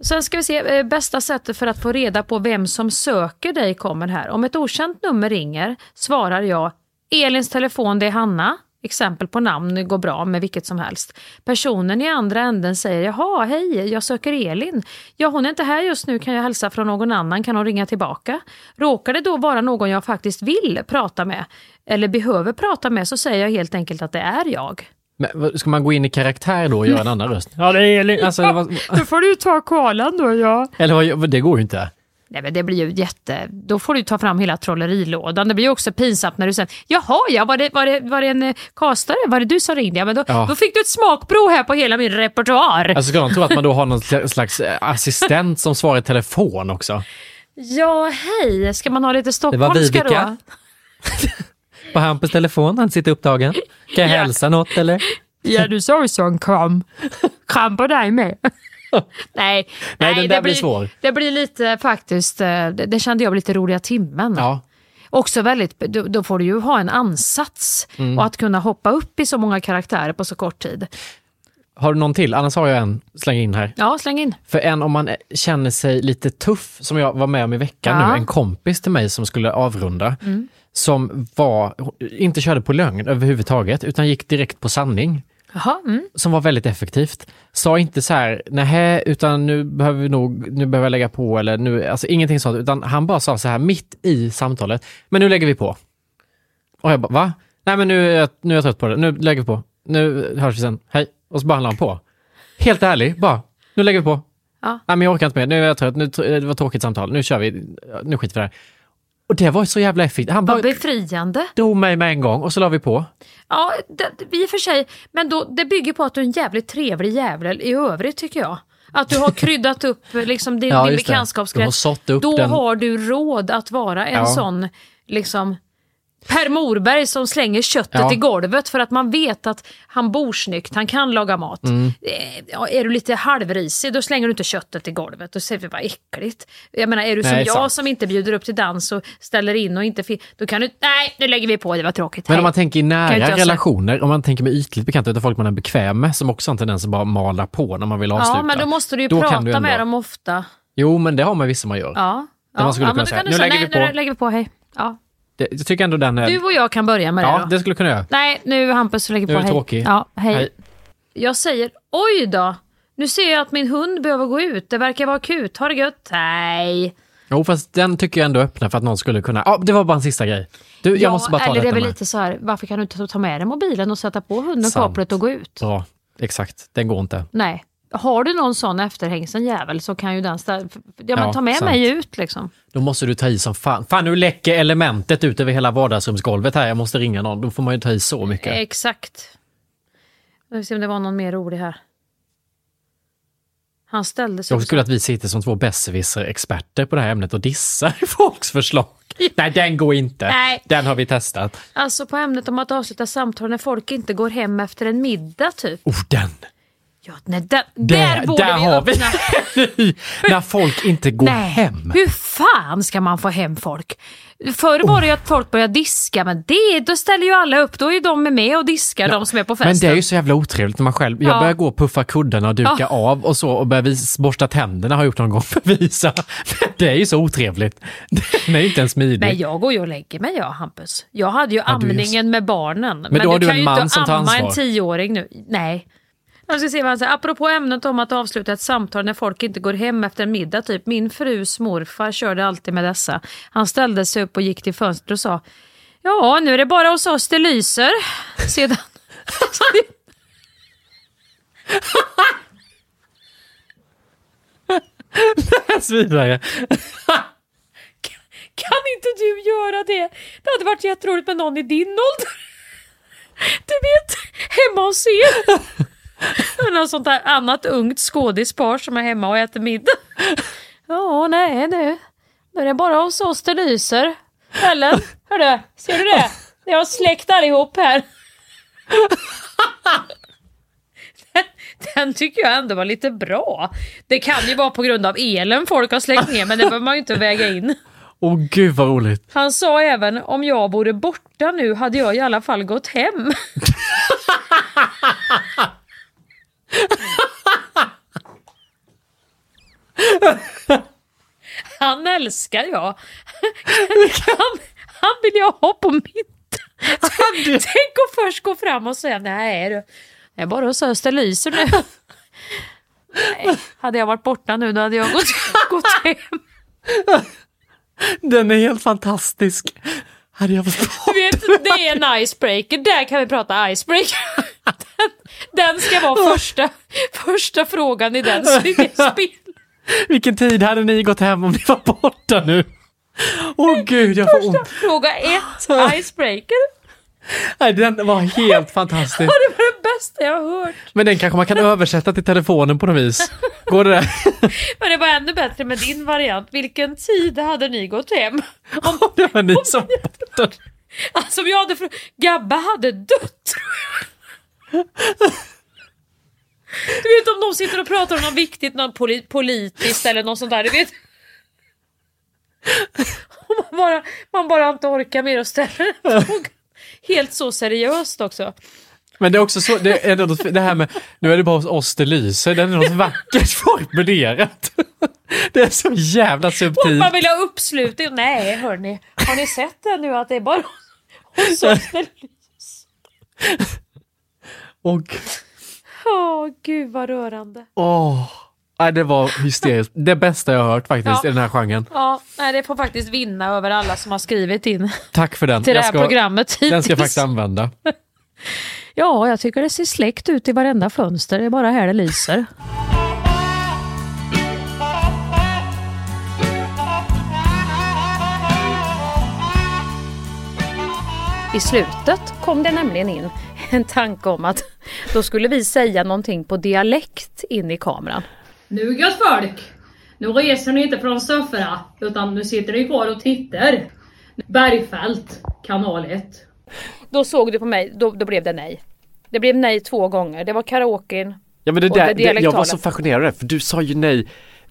Sen ska vi se, eh, bästa sättet för att få reda på vem som söker dig kommer här. Om ett okänt nummer ringer svarar jag Elins telefon, det är Hanna. Exempel på namn, går bra med vilket som helst. Personen i andra änden säger jaha, hej, jag söker Elin. Ja, hon är inte här just nu, kan jag hälsa från någon annan, kan hon ringa tillbaka? Råkar det då vara någon jag faktiskt vill prata med eller behöver prata med så säger jag helt enkelt att det är jag. men, ska man gå in i karaktär då och göra en annan röst? Ja, det är Elin. Alltså, vad- Då får du ta kolan då, ja. eller det går ju inte. Nej men det blir ju jätte... Då får du ta fram hela trollerilådan. Det blir ju också pinsamt när du säger Jaha, ja, var det, var det, var det en eh, kastare? Var det du som ringde? Ja, men då, Ja. då fick du ett smakprov här på hela min repertoar. Alltså ska de tro att man då har någon slags eh, assistent som svarar i telefon också? Ja, hej. Ska man ha lite var stockholmska då? Viveka. På Hampus telefon, han sitter upptagen. Kan jag Ja. hälsa något eller? Ja, du sa ju sån kram. Kram på dig med. nej, Nej, den det där blir svår. Det blir lite faktiskt, eh, det, det kände jag var lite roliga timmen. Ja. Också väldigt, då, då får du ju ha en ansats Mm. och att kunna hoppa upp i så många karaktärer på så kort tid. Har du någon till? Annars har jag en, släng in här. Ja, släng in. För en om man känner sig lite tuff, som jag var med om i veckan Ja. nu, en kompis till mig som skulle avrunda, Mm. som var, inte körde på lögn överhuvudtaget, utan gick direkt på sanning. Jaha, mm. som var väldigt effektivt. Sa inte så här, nej, utan nu behöver vi nog, nu behöver jag lägga på eller nu, alltså ingenting sånt, utan han bara sa så här mitt i samtalet, men nu lägger vi på. Och jag bara, va? Nej men nu är jag, nu är jag trött på det, nu lägger vi på. Nu hörs vi sen, hej. Och så bara han på. Helt ärlig, bara, nu lägger vi på. Ja. Nej men jag orkar inte mer, nu är jag trött, nu, det var ett tråkigt samtal, nu kör vi, nu skiter vi i det här. Och det var så jävla effektivt. Han bara befriande. drog mig med en gång och så la vi på. Ja, det, i och för sig, men då, det bygger på att du är en jävligt trevlig jävel i övrigt tycker jag. Att du har kryddat upp liksom, din, Ja, din. Du har bekantskapskrets. sått upp Då den. har du råd att vara en Ja. sån liksom Per Morberg som slänger köttet Ja. i golvet för att man vet att han bor snyggt, han kan laga mat. Mm. Eh, Ja, är du lite halvrisig då slänger du inte köttet i golvet. Då säger vi vad äckligt. Jag menar är du som Nej, jag sant. som inte bjuder upp till dans och ställer in och inte Då kan du, nej nu lägger vi på, det var tråkigt. Men Hej. om man tänker i nära relationer, om man tänker med ytligt bekanta, utan folk man är bekväm med, som också har en tendens att bara mala på när man vill avsluta. Ja, men då måste du ju Då prata du ändå- med dem ofta. Jo, men det har man vissa man gör. Ja. Där man skulle ja, kunna säga, "Nu lägger nej, vi på." Nu lägger vi på, hej. Ja. Det, jag tycker ändå den är... Du och jag kan börja med det ja, då. det skulle kunna göra. Nej, nu Hampus lägger Nu på, är det hej. tråkig. Ja, hej. Hej. Jag säger, oj då. Nu ser jag att min hund behöver gå ut. Det verkar vara akut. Ha det gött. Nej. Jo, fast den tycker jag ändå öppnar för att någon skulle kunna... Ja, det var bara en sista grej. Du, jag ja, måste bara ta eller det är väl med. lite så här, varför kan du inte ta med dig mobilen och sätta på hunden Sant. kopplet och gå ut? Bra, exakt. Den går inte. Nej. Har du någon sån efterhängsen jävel så kan ju den stä- ja, men Ja, ta med sant. mig ut liksom. Då måste du ta i som fan. Fan, nu läcker elementet ut över hela vardagsrumsgolvet här. Jag måste ringa någon. Då får man ju ta i så mycket. Exakt. Vill se om det var någon mer rolig här. Han ställde sig... Jag skulle att vi sitter som två besserwisser-experter på det här ämnet och dissar folks förslag. Nej, den går inte. Nej. Den har vi testat. Alltså på ämnet om att avsluta samtal när folk inte går hem efter en middag typ. Oh, den! Ja, nej, där, där borde där vi har vi öppna. När folk inte går Nej, hem. hur fan ska man få hem folk? Förr var det ju att folk började diska, men det, då ställer ju alla upp. Då är de med och diskar, de som är på festen. Men det är ju så jävla otrevligt när man själv... Jag Ja. börjar gå och puffa kuddarna och duka Ja. av och så och börjar vis, borsta tänderna har jag gjort någon gång för att visa. Det är ju så otrevligt. Den är ju inte ens smidig. Nej, jag går ju och lägger mig jag, Hampus. Jag hade ju Ja, du amningen med barnen. Men, då har du kan en ju man inte som tar amma en ansvar. tioåring nu. Nej. Jag ska se vad han säger. Apropå ämnet om att avsluta ett samtal när folk inte går hem efter en middag. Typ. Min frus morfar körde alltid med dessa. Han ställde sig upp och gick till fönstret och sa Ja, nu är det bara hos oss det lyser. Sedan... Läs vidare. Kan inte du göra det? Det hade varit jätteroligt med någon i din ålder. Du vet, hemma hos er. Något sånt där annat ungt skådispar som är hemma och äter middag. Ja, nej nu. Nu är det bara hos oss det lyser. Ellen, hörru, ser du det? Jag har släckt allihop här. Den, den tycker jag ändå var lite bra. Det kan ju vara på grund av elen folk har släckt ner, men det behöver man ju inte väga in. Åh gud vad roligt. Han sa även om jag vore borta nu hade jag i alla fall gått hem. Han älskar jag. Han, han vill jag ha på middag. Tänk att först gå fram och säga nej du, det är bara hos Öster lyser nu. Nej, hade jag varit borta nu då hade jag gått, gått hem. Den är helt fantastisk. Hade jag förstått. Du vet, det är en icebreaker. Där kan vi prata icebreaker. Den, ska vara första, första frågan i den spel. Vilken tid hade ni gått hem om ni var borta nu? Åh gud, jag får ont. Fråga ett, icebreaker. Nej, den var helt fantastisk. Ja, det var det bästa jag har hört. Men den kanske man kan översätta till telefonen på något vis. Går det där? Men det var ännu bättre med din variant. Vilken tid hade ni gått hem? Om, Det var ni som borta. alltså om jag hade Gabba hade dött. Du vet om de sitter och pratar om något viktigt, något poli- politiskt eller något sånt där. Du vet. Och man, bara, man bara inte orkar mer ställa den frågan. Helt så seriöst också. Men det är också så, det, är något, det här med, nu är det bara hos oss det lyser, det är något vackert formulerat. Det är så jävla Och subtilt. man vill ha uppslutning. Nej hörni, har ni sett det nu att det är bara hos oss det lyser? Och, Åh gud vad rörande. åh, nej, det var hysteriskt. Det bästa jag har hört faktiskt Ja. i den här genren. Ja, nej, det får faktiskt vinna över alla som har skrivit in Tack för den. till det här ska, programmet hittills. den ska jag faktiskt använda. Ja, jag tycker det ser släckt ut i varenda fönster. Det är bara här det lyser. I slutet kom det nämligen in en tanke om att då skulle vi säga någonting på dialekt in i kameran. Nu gött folk! Nu reser ni inte från sofforna utan nu sitter ni kvar och tittar. Bergfält, kanal 1. Då såg du på mig, då, då blev det nej. Det blev nej två gånger. Det var karaoken. Ja men det Och där, det det, jag var så fascinerad av det, för du sa ju nej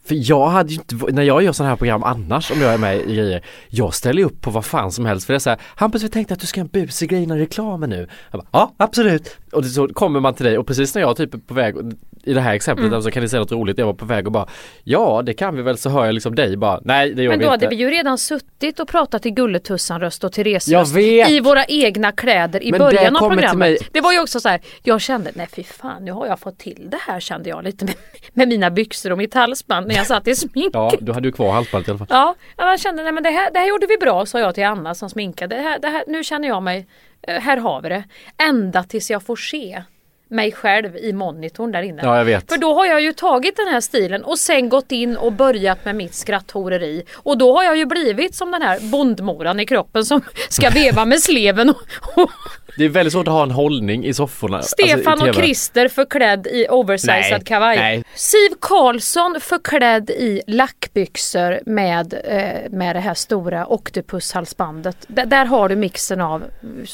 för jag hade ju inte, när jag gör sådana här program annars om jag är med i grejer, jag ställer ju upp på vad fan som helst för det är så här, Hampus vi tänkte att du ska ha en busig grej innan reklamen nu. Jag bara, ja absolut. Och så kommer man till dig och precis när jag typ är på väg, i det här exemplet, Mm. alltså kan ni säga något roligt, jag var på väg och bara, ja det kan vi väl, så hör jag liksom dig bara, nej det gör Men vi då inte. hade vi ju redan suttit och pratat i Gulletussan-röst och Therese vet. i våra egna kläder i Men början av programmet. mig- Det var ju också så här, jag kände, nej fy fan nu har jag fått till det här kände jag lite med, med mina byxor och mitt halsband när jag satt i smink. Ja, du hade ju kvar halsbandet i alla fall. Ja, jag kände nej men det här, det här gjorde vi bra sa jag till Anna som sminkade. Det här, det här, nu känner jag mig, Eh, här har vi det. Ända tills jag får se mig själv i monitorn där inne. Ja, jag vet. För då har jag ju tagit den här stilen och sen gått in och börjat med mitt skratthoreri. Och då har jag ju blivit som den här bondmoran i kroppen som ska veva med sleven och, och Det är väldigt svårt att ha en hållning i sofforna. alltså, i Stefan och. Christer förklädd i oversized Nej, kavaj. nej. Siv Karlsson förklädd i lackbyxor med, eh, med det här stora oktopushalsbandet. D- där har du mixen av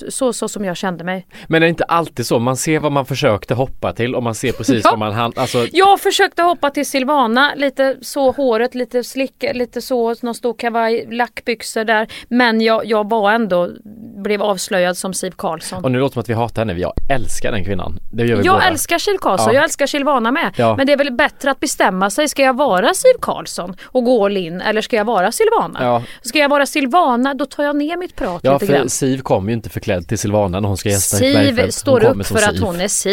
så, så som jag kände mig. Men är det inte alltid så? Man ser vad man försökte hoppa till och man ser precis Ja. vad man hann, alltså Jag försökte hoppa till Silvana, lite så håret, lite slick, lite så, någon stor kavaj, lackbyxor där. Men jag, jag var ändå, blev avslöjad som Siv Karlsson. Och nu låter det som att vi hatar henne, jag älskar den kvinnan. Det gör vi Jag båda. älskar Siv Karlsson, Ja. jag älskar Silvana med. Ja. Men det är väl bättre att bestämma sig, ska jag vara Siv Karlsson och gå all in eller ska jag vara Silvana? Ja. Ska jag vara Silvana då tar jag ner mitt prat Ja, lite för grann. Siv kom ju inte förklädd till Silvana när hon ska gästa Siv står upp för att hon är Siv.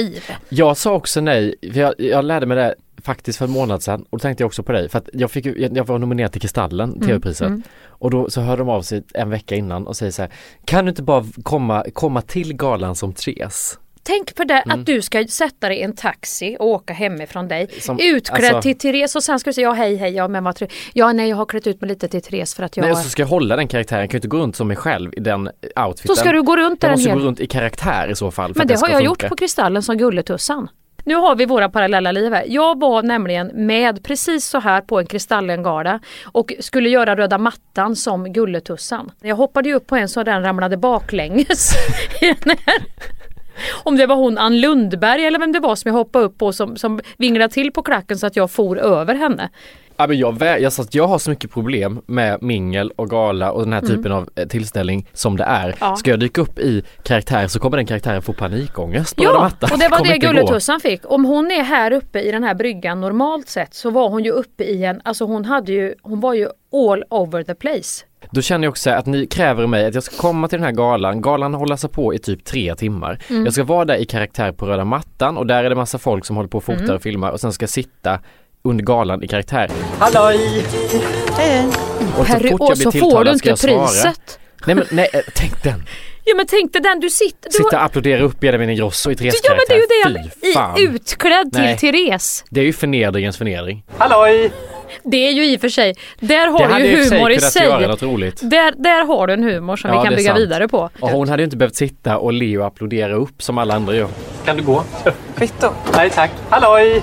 Jag sa också nej, för jag, jag lärde mig det faktiskt för en månad sedan och då tänkte jag också på dig för att jag, fick, jag, var nominerad till Kristallen, TV-priset mm. och då så hörde de av sig en vecka innan och säger så här Kan du inte bara komma, komma till galan som Therese? Tänk på det Mm. att du ska sätta dig i en taxi och åka hemifrån dig. Som- utklädd alltså- till Therese och sen ska du säga ja hej hej ja men vad trevligt. Ja nej jag har klätt ut mig lite till Therese för att jag Nej, och så ska jag hålla den karaktären, jag kan ju inte gå runt som mig själv i den outfiten. Då ska du gå runt där Jag måste hel... gå runt i karaktär i så fall. Men att det har jag funka. gjort på Kristallen som Gulletussan. nu har vi våra parallella liv här. Jag var nämligen med precis så här på en Kristallengala och skulle göra röda mattan som Gulletussan. Jag hoppade ju upp på en så den ramlade baklänges. Om det var hon Ann Lundberg eller vem det var som jag hoppade upp på som, som vinglade till på klacken så att jag for över henne. Ja, men jag, jag, att jag har så mycket problem med mingel och gala och den här typen av eh, tillställning som det är. Mm. Ja. Ska jag dyka upp i karaktär så kommer den karaktären få panikångest på röda Ja, mattan. och det var det. Gulletussan fick. Om hon är här uppe i den här bryggan normalt sett så var hon ju uppe i en, alltså hon hade ju, hon var ju all over the place. Då känner jag också att ni kräver mig att jag ska komma till den här galan. Galan håller sig på i typ tre timmar. Mm. Jag ska vara där i karaktär på röda mattan och där är det massa folk som håller på och fotar Mm. och filmar och sen ska jag sitta under galan i karaktär. Halloj! Och så fort jag blir får tilltalad ska jag svara. priset. Nej men nej, eh, tänk den. Ja men tänk dig den du sitter, du Sitta och applådera upp Benjamin Ingrosso i Ja men Therese det är ju det. Fy i, utklädd till Nej. Therese. Det är ju förnedringens förnedring. Halloj! Det är ju i och för sig, där Det har du hade ju humor i sig. göra något roligt. Där, där har du en humor som Ja, vi kan det bygga sant. vidare på. Och hon hade ju inte behövt sitta och le och applådera upp som alla andra gör. Kan du gå? Kvitto. Nej tack. Halloj!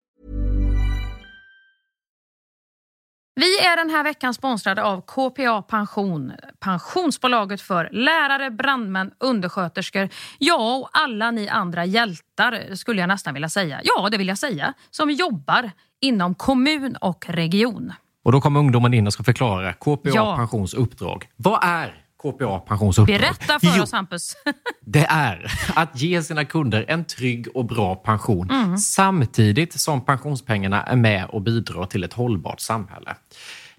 Vi är den här veckan sponsrade av KPA Pension, pensionsbolaget för lärare, brandmän, undersköterskor, ja och alla ni andra hjältar skulle jag nästan vilja säga. Ja, det vill jag säga, som jobbar inom kommun och region. Och då kommer ungdomen in och ska förklara KPA Ja. Pensions uppdrag. Vad är KPA Pensions uppdrag? Berätta för Jo, oss Hampus. Det är att ge sina kunder en trygg och bra pension Mm. samtidigt som pensionspengarna är med och bidrar till ett hållbart samhälle.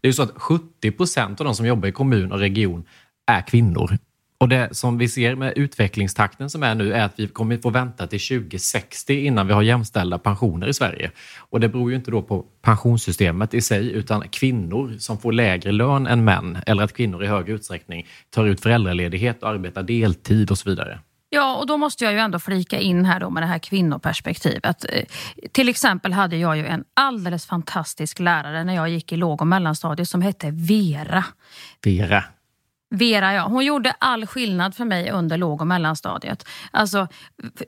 Det är ju så att 70 procent av de som jobbar i kommun och region är kvinnor. Och det som vi ser med utvecklingstakten som är nu är att vi kommer få vänta till 2060 innan vi har jämställda pensioner i Sverige. Och det beror ju inte då på pensionssystemet i sig utan kvinnor som får lägre lön än män eller att kvinnor i högre utsträckning tar ut föräldraledighet och arbetar deltid och så vidare. Ja, och då måste jag ju ändå flika in här då med det här kvinnoperspektivet. Till exempel hade jag ju en alldeles fantastisk lärare när jag gick i låg och mellanstadiet som hette Vera. Vera. Vera, ja. Hon gjorde all skillnad för mig under låg och mellanstadiet. Alltså,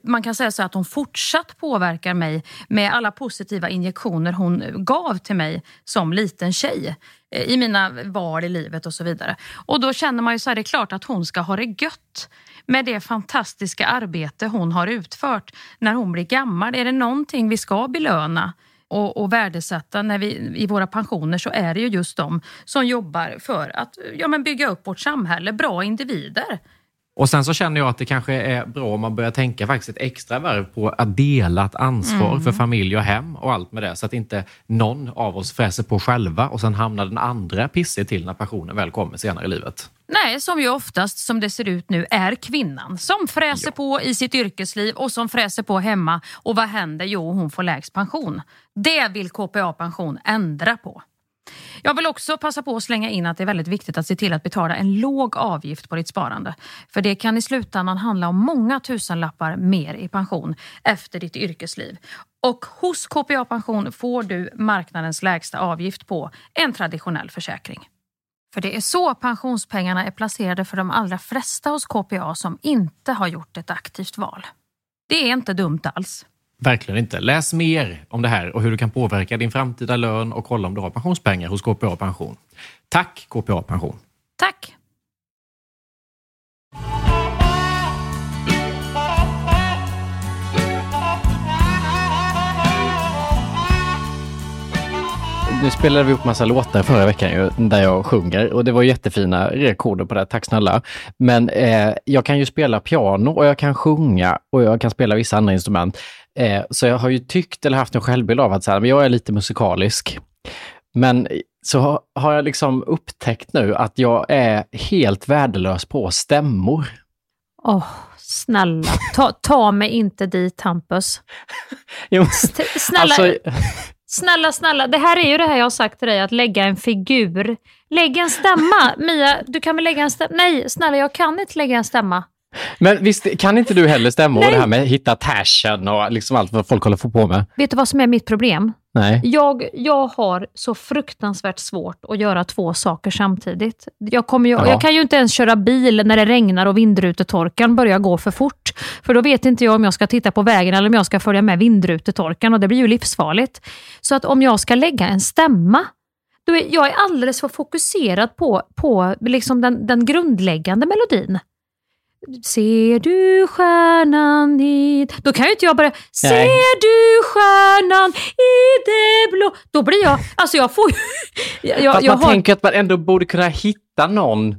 man kan säga så att hon fortsatt påverkar mig med alla positiva injektioner hon gav till mig som liten tjej eh, i mina val i livet och så vidare. Och då känner man ju så här, det är klart att hon ska ha det gött med det fantastiska arbete hon har utfört när hon blir gammal. Är det någonting vi ska belöna och, och värdesätta när vi, i våra pensioner så är det ju just de som jobbar för att ja, men bygga upp vårt samhälle, bra individer. Och sen så känner jag att det kanske är bra om man börjar tänka faktiskt ett extra varv på att dela ett ansvar Mm. för familj och hem och allt med det. Så att inte någon av oss fräser på själva och sen hamnar den andra pissig till när pensionen väl kommer senare i livet. Nej, som ju oftast som det ser ut nu är kvinnan som fräser på i sitt yrkesliv och som fräser på hemma. Och vad händer? Jo, hon får lägst pension. Det vill KPA Pension ändra på. Jag vill också passa på att slänga in att det är väldigt viktigt att se till att betala en låg avgift på ditt sparande. För det kan i slutändan handla om många tusenlappar mer i pension efter ditt yrkesliv. Och hos KPA Pension får du marknadens lägsta avgift på en traditionell försäkring. För det är så pensionspengarna är placerade för de allra flesta hos KPA som inte har gjort ett aktivt val. Det är inte dumt alls. Verkligen inte. Läs mer om det här och hur du kan påverka din framtida lön och kolla om du har pensionspengar hos KPA Pension. Tack KPA Pension! Tack! Nu spelade vi upp massa låtar förra veckan ju, där jag sjunger och det var jättefina rekorder på det, tack snälla. Men eh, jag kan ju spela piano och jag kan sjunga och jag kan spela vissa andra instrument. Eh, så jag har ju tyckt eller haft en självbild av att så här, men jag är lite musikalisk. Men så har- jag liksom upptäckt nu att jag är helt värdelös på stämmor. Åh, snälla, ta, ta mig inte dit Hampus. Jo, Snälla, alltså, snälla, snälla. Det här är ju det här jag har sagt till dig, att lägga en figur. Lägg en stämma. Mia, du kan väl lägga en stämma? Nej, snälla, jag kan inte lägga en stämma. men visst kan inte du heller stämmor och det här med hitta tashen och liksom allt vad folk håller på med? Vet du vad som är mitt problem? Nej. Jag, jag har så fruktansvärt svårt att göra två saker samtidigt. Jag, kommer ju, Ja. jag kan ju inte ens köra bil när det regnar och vindrutetorkaren börjar gå för fort. För då vet inte jag om jag ska titta på vägen eller om jag ska följa med vindrutetorkaren och det blir ju livsfarligt. Så att om jag ska lägga en stämma, då är jag är alldeles för fokuserad på, på liksom den, den grundläggande melodin. Ser du stjärnan i... Då kan ju inte jag börja... Ser du stjärnan i det blå... Då blir jag... Alltså jag får ju... Jag, Fast jag man har, tänker att man ändå borde kunna hitta någon eh,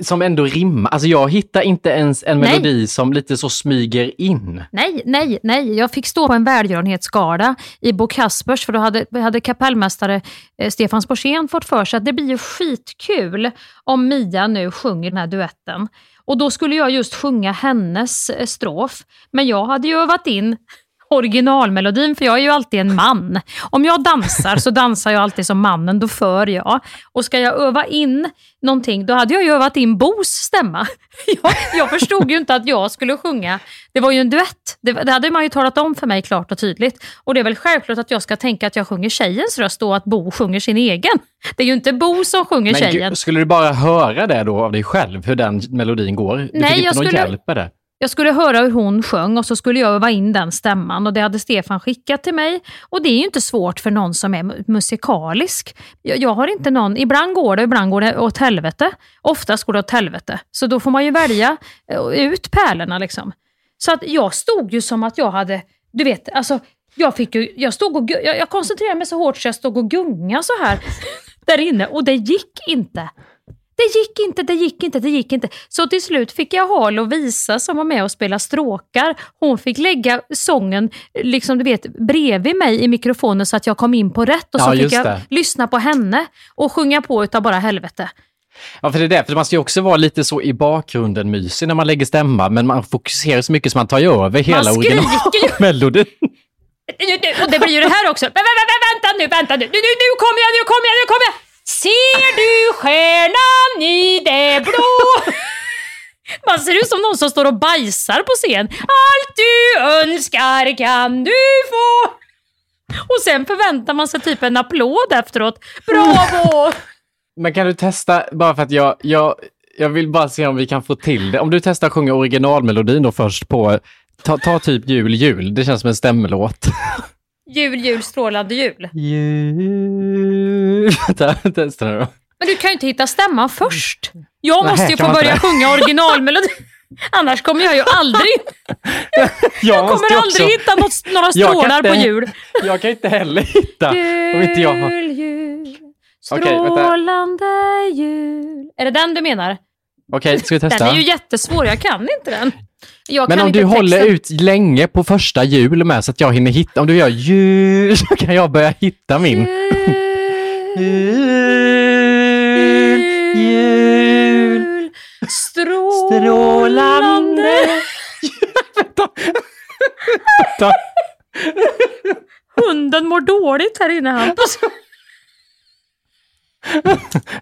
som ändå rimmar. Alltså jag hittar inte ens en Nej. melodi som lite så smyger in. Nej, nej, nej. Jag fick stå på en välgörenhetsgala i Bo Kaspers för då hade, hade kapellmästare eh, Stefan Sporsén fått för sig att det blir ju skitkul om Mia nu sjunger den här duetten. Och då skulle jag just sjunga hennes eh, strof. Men jag hade ju övat in originalmelodin, för jag är ju alltid en man. Om jag dansar så dansar jag alltid som mannen, då för jag. Och ska jag öva in någonting, då hade jag ju övat in Bos stämma. Jag, jag förstod ju inte att jag skulle sjunga. Det var ju en duett. Det, det hade man ju talat om för mig klart och tydligt. Och det är väl självklart att jag ska tänka att jag sjunger tjejens röst och att Bo sjunger sin egen. Det är ju inte Bo som sjunger Men tjejen. skulle du bara höra det då av dig själv, hur den melodin går? Du Nej, fick inte jag någon skulle- hjälp med det? Jag skulle höra hur hon sjöng och så skulle jag öva in den stämman och det hade Stefan skickat till mig. Och det är ju inte svårt för någon som är mu- musikalisk. Jag, jag har inte någon, ibland går det, ibland går det åt helvete. Oftast går det åt helvete. Så då får man ju välja eh, ut pärlorna liksom. Så att jag stod ju som att jag hade, du vet, alltså jag fick ju, jag stod och, jag, jag koncentrerade mig så hårt så jag stod och gunga så här där inne och det gick inte. Det gick inte, det gick inte, det gick inte. Så till slut fick jag ha Lovisa som var med och spelade stråkar. Hon fick lägga sången liksom du vet, bredvid mig i mikrofonen så att jag kom in på rätt. Och så Ja, fick just jag det. lyssna på henne och sjunga på utav bara helvete. Ja, för det är därför man ska ju också vara lite så i bakgrunden mysig när man lägger stämma, men man fokuserar så mycket så man tar ju över hela originalmelodin. Och det blir ju det här också. Vä- vä- vä- Vänta nu, vänta nu. Nu, nu, nu kommer jag, nu kommer jag, nu kommer jag. Ser du stjärnan i det blå? Man ser ut som någon som står och bajsar på scen. Allt du önskar kan du få. Och sen förväntar man sig typ en applåd efteråt. Bravo! Men kan du testa, bara för att jag, jag, jag vill bara se om vi kan få till det. Om du testar att sjunga originalmelodin då först på, ta, ta typ jul, jul. Det känns som en stämmelåt. Jul, jul, strålande jul. Jul. Vänta, testa nu då. Men du kan ju inte hitta stämman först. Jag måste ju få börja sjunga originalmelodin. Annars kommer jag ju aldrig... Jag måste kommer aldrig också- hitta något, några Jag strålar på inte- jul. Jag kan inte heller hitta. Om inte jag har... Jul, jul, strålande jul. Är det den du menar? Okej, ska vi testa? Den är ju jättesvår, jag kan inte den. Jag Men om du håller texten. ut länge på första jul med så att jag hinner hitta, om du gör jul så kan jag börja hitta min. Jul, jul, Strålande. Ta- Hunden mår dåligt här inne Hampus.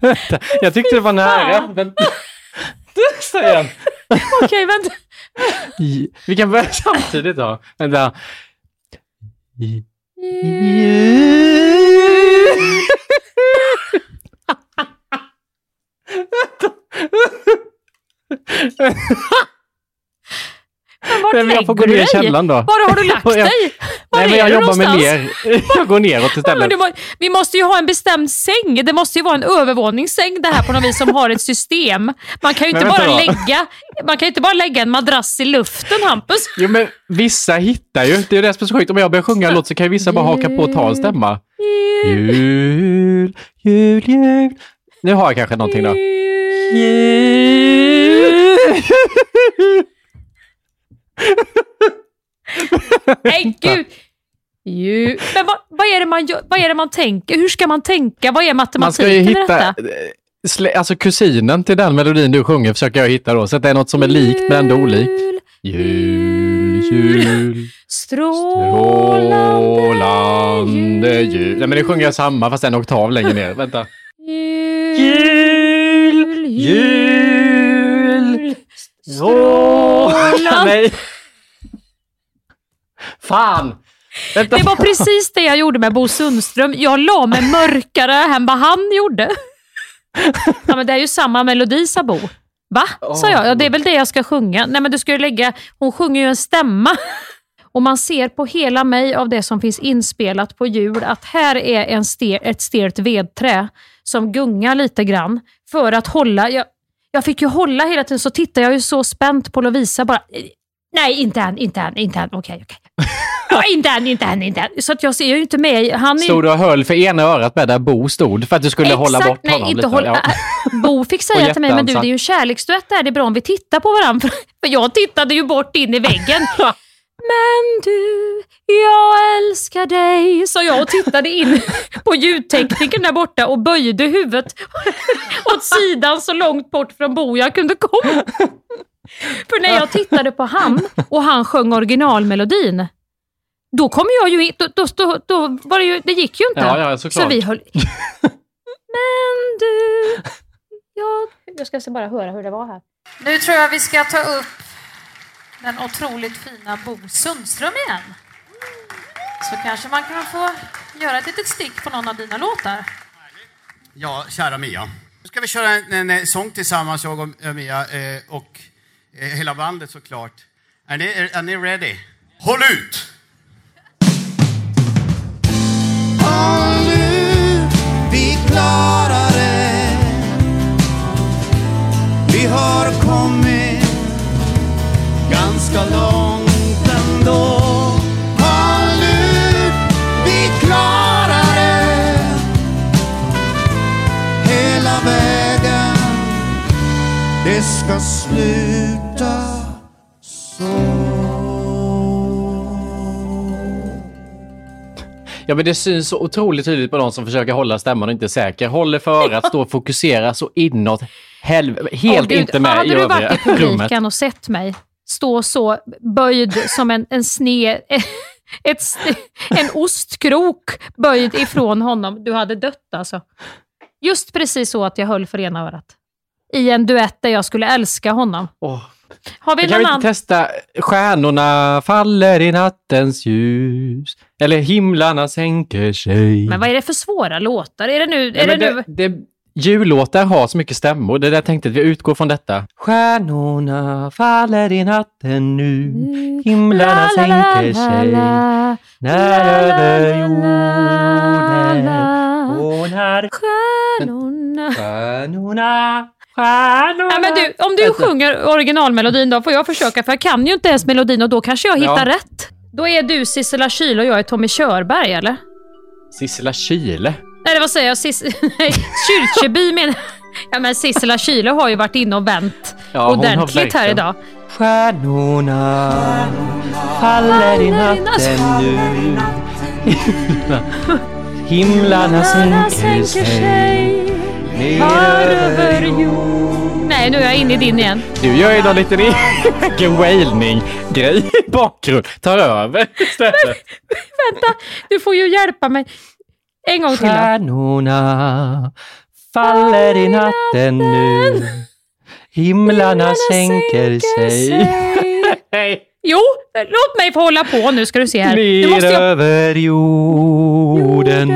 Vänta, jag tyckte det var nära. Men... Så igen. Okej, vänta. Vi kan börja samtidigt då. Vänta. J- Men vart men jag får gå ner i källaren då. Var har du lagt dig? Var Nej, men jag jobbar med ner. Jag går neråt Ja, istället. det må, vi måste ju ha en bestämd säng. Det måste ju vara en övervåningssäng det här på något vis som har ett system. Man kan ju inte bara då. lägga man kan inte bara lägga en madrass i luften Hampus. Jo, men vissa hittar ju. Det är det som är så sjukt. Om jag börjar sjunga en låt så kan ju vissa bara haka på och ta en stämma. Jul, jul, jul. Nu har jag kanske någonting då. Nej, gud! Ju. Men vad, vad, är det man vad är det man tänker? Hur ska man tänka? Vad är Man ska matematiken ju i hitta, detta? alltså kusinen till den melodin du sjunger försöker jag hitta då. Så att det är något som är likt men ändå olikt. Jul, jul, strålande jul. Nej men det sjunger jag samma fast en oktav längre ner. Vänta. Jul, jul, strålande... Nej. Fan! Vänta. Det var precis det jag gjorde med Bo Sundström. Jag la mig mörkare än vad han gjorde. Ja, men det är ju samma melodi, sa Bo. Va? sa jag. Ja, det är väl det jag ska sjunga. Nej, men du ska ju lägga... Hon sjunger ju en stämma. Och man ser på hela mig av det som finns inspelat på jul att här är en ster, ett stelt vedträ som gungar lite grann för att hålla... Jag, jag fick ju hålla hela tiden, så tittar jag ju så spänt på Lovisa bara. Nej, inte än, inte än, inte än. Okej, okej. Ja, inte än, inte än, inte än. Så att jag ser ju inte med. Han är... Stod du och höll för ena örat med där Bo stod för att du skulle hålla bort nej, honom inte lite? hålla, Ja. Bo fick säga till mig, men du det är ju en kärleksduett där, det är bra om vi tittar på varandra. För jag tittade ju bort in i väggen. Men du, jag älskar dig, sa jag och tittade in på ljudteknikern där borta och böjde huvudet åt sidan så långt bort från Bo jag kunde komma. För när jag tittade på han och han sjöng originalmelodin, då kom jag ju in, då, då, då, då var det ju, det gick ju inte. Ja, ja, såklart. så vi höll... Men du, jag... Jag ska bara höra hur det var här. Nu tror jag vi ska ta upp den otroligt fina Bo Sundström igen. Så kanske man kan få göra ett litet stick på någon av dina låtar. Ja, kära Mia. Nu ska vi köra en, en, en sång tillsammans, jag och eh, Mia, eh, och eh, hela bandet såklart. Är ni, är, är ni ready? Håll ut! Håll ut, vi klarar det. Vi har kommit ganska långt ändå. Håll ut, vi klarar det. Hela vägen, det ska sluta Ja, men det syns så otroligt tydligt på de som försöker hålla stämman och inte är säker. Håller för örat, står och fokuserar så inåt helvete. Helt Gud, inte med hade i du övriga varit i rummet. publiken och sett mig stå så böjd som en, en sne... Ett, en ostkrok böjd ifrån honom. Du hade dött alltså. Just precis så att jag höll för ena örat. I en duett där jag skulle älska honom. Åh. Har vi Men kan vi inte testa Stjärnorna faller i nattens ljus eller himlarna sänker sig. Men vad är det för svåra låtar? Är det nu... Ja, Är det men nu... det, det, jullåtar har så mycket stämmor. Det där tänkte att vi utgår från detta. Stjärnorna faller i natten nu, himlarna La, la, la, sänker sig. När över jorden och när Stjärnorna... stjärnorna, stjärnorna... Nej, men du, om du sjunger originalmelodin då får jag försöka, för jag kan ju inte ens melodin och då kanske jag hittar Ja. rätt. Då är du Sissela Kyle och jag är Tommy Körberg, eller? Sissela Kyle. Nej, vad säger jag? Sis... Nej, Kyrkjeby menar Ja, men Sissela Kyle har ju varit inne och vänt Ja, ordentligt här idag. Stjärnorna faller i natten nu. Himlarna sänker sig ner över jord. Nej, nu är jag inne i din igen. Du gör ju någon liten egen wailning-grej i bakgrund. Tar över istället. Vänta, du får ju hjälpa mig. En gång till då. Stjärnorna faller i natten nu. Himlarna sänker sig. Jo, låt mig få hålla på nu ska du se här. Nu Ner måste jag... över jorden.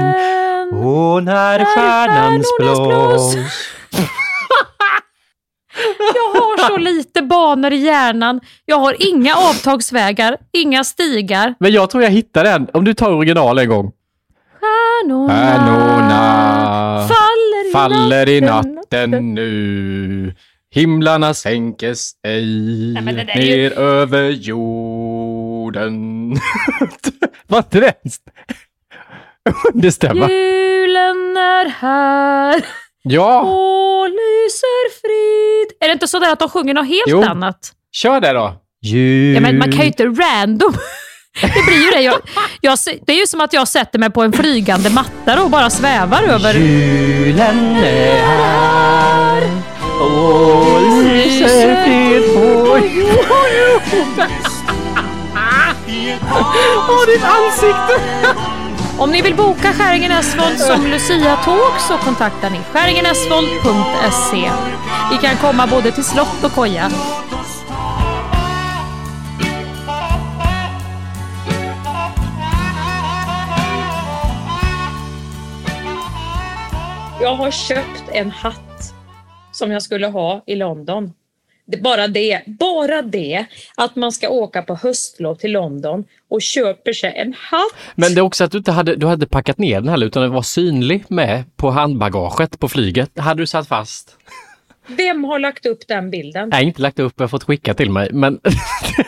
Och när stjärnan slås. Jag har så lite banor i hjärnan. Jag har inga avtagsvägar, inga stigar. Men jag tror jag hittar den. Om du tar original en gång. Stjärnorna Stjärnorna faller i faller i natten. natten nu. Himlarna sänker sig Nej, är ju- ner över jorden. Var inte det? Det stämmer. Julen är här Ja, och lyser frid. Är det inte så där att de sjunger något helt Jo. annat? kör det då. Jul. Ja, men man kan ju inte random. Det blir ju det. Jag, jag, det är ju som att jag sätter mig på en flygande matta och bara svävar över. Julen är här och lyser frid på Åh, ditt ansikte! Om ni vill boka Skäringen Esvold som Lucia-tåg så kontaktar ni skäringenesvold.se. Vi kan komma både till slott och koja. Jag har köpt en hatt som jag skulle ha i London. Bara, det, bara det att man ska åka på höstlov till London och köper sig en hatt. Men det är också att du inte hade, du hade packat ner den heller, utan den var synlig med på handbagaget på flyget. Hade du satt fast? Vem har lagt upp den bilden? Nej, inte lagt upp, jag har fått skicka till mig, men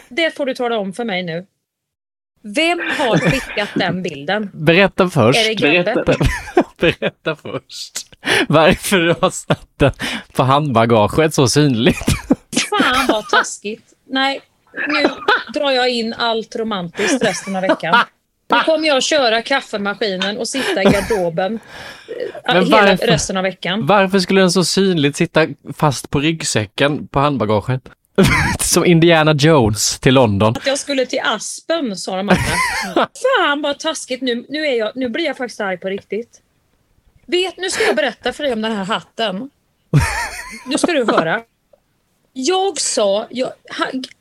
Det får du tala om för mig nu. Vem har skickat den bilden? berätta först. Berätta, berätta först varför du har satt den på handbagaget så synligt. Fan vad taskigt. Nej, nu drar jag in allt romantiskt resten av veckan. Nu kommer jag köra kaffemaskinen och sitta i garderoben eh, Men hela varför? resten av veckan. Varför skulle den så synligt sitta fast på ryggsäcken på handbagaget? Som Indiana Jones till London. Att jag skulle till Aspen, sa de andra. Fan vad taskigt. Nu, nu, är jag, nu blir jag faktiskt arg på riktigt. Vet, nu ska jag berätta för dig om den här hatten. Nu ska du höra. Jag sa, jag,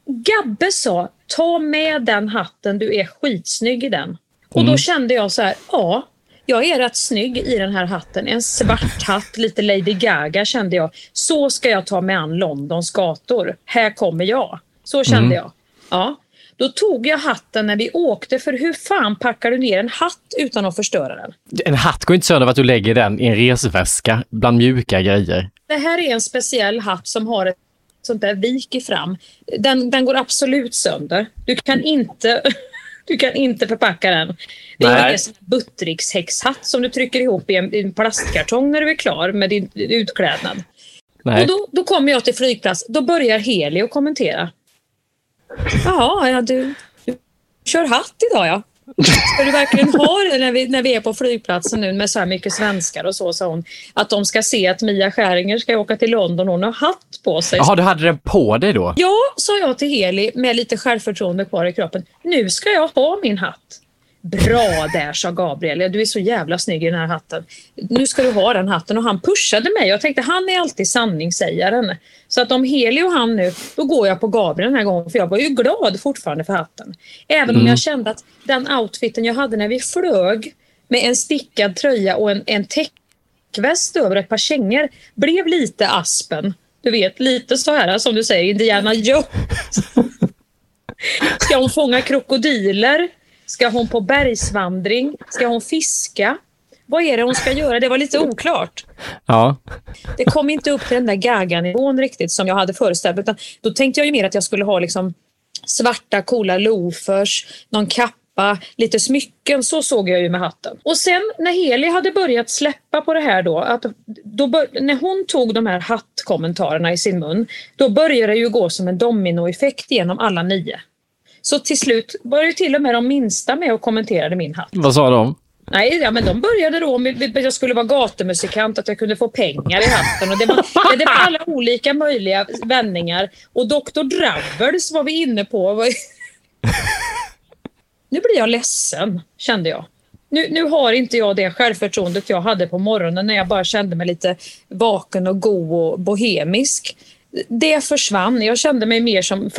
Gabbe sa, ta med den hatten, du är skitsnygg i den. Och då Mm. kände jag så här, ja, jag är rätt snygg i den här hatten. En svart hatt, lite Lady Gaga kände jag. Så ska jag ta mig an Londons gator. Här kommer jag. Så kände Mm. jag. Ja. Då tog jag hatten när vi åkte, för hur fan packar du ner en hatt utan att förstöra den? En hatt går inte sönder av att du lägger den i en resväska bland mjuka grejer. Det här är en speciell hatt som har ett sånt där vik i fram. Den, den går absolut sönder. Du kan inte, du kan inte förpacka den. Det är Nej. här Buttericks-häxhatt som du trycker ihop i en, i en plastkartong när du är klar med din utklädnad. Nej. Och då, då kommer jag till flygplats. Då börjar Heli att kommentera. Jaha, ja, du, du kör hatt idag ja. Ska du verkligen ha det när vi, när vi är på flygplatsen nu med så här mycket svenskar och så, sa hon. Att de ska se att Mia Skäringer ska åka till London och hon har hatt på sig. Jaha, du hade den på dig då? Ja, sa jag till Heli med lite självförtroende kvar i kroppen. Nu ska jag ha min hatt. Bra där, sa Gabriel. Du är så jävla snygg i den här hatten. Nu ska du ha den hatten. Och han pushade mig. Jag tänkte, han är alltid sanningssägaren. Så att om Heli och han nu, då går jag på Gabriel den här gången. För jag var ju glad fortfarande för hatten. Även om Mm. jag kände att den outfiten jag hade när vi flög med en stickad tröja och en, en täckväst över ett par kängor blev lite aspen. Du vet, lite så här som du säger, Indiana Jones. Ska hon fånga krokodiler? Ska hon på bergsvandring? Ska hon fiska? Vad är det hon ska göra? Det var lite oklart. Ja. Det kom inte upp till den där gaga-nivån riktigt som jag hade föreställt mig. Utan Då tänkte jag ju mer att jag skulle ha liksom svarta coola loafers, någon kappa, lite smycken. Så såg jag ju med hatten. Och sen när Heli hade börjat släppa på det här då, att då när hon tog de här hattkommentarerna i sin mun, då började det ju gå som en dominoeffekt genom alla nio. Så till slut började ju till och med de minsta med och kommenterade min hatt. Vad sa de? Nej, ja, men de började då med att jag skulle vara gatumusikant, att jag kunde få pengar i hatten. Och det, var, det var alla olika möjliga vändningar. Och Dr. Drabbels var vi inne på. Nu blir jag ledsen, kände jag. Nu, nu har inte jag det självförtroendet jag hade på morgonen när jag bara kände mig lite vaken och god och bohemisk. Det försvann. Jag kände mig mer som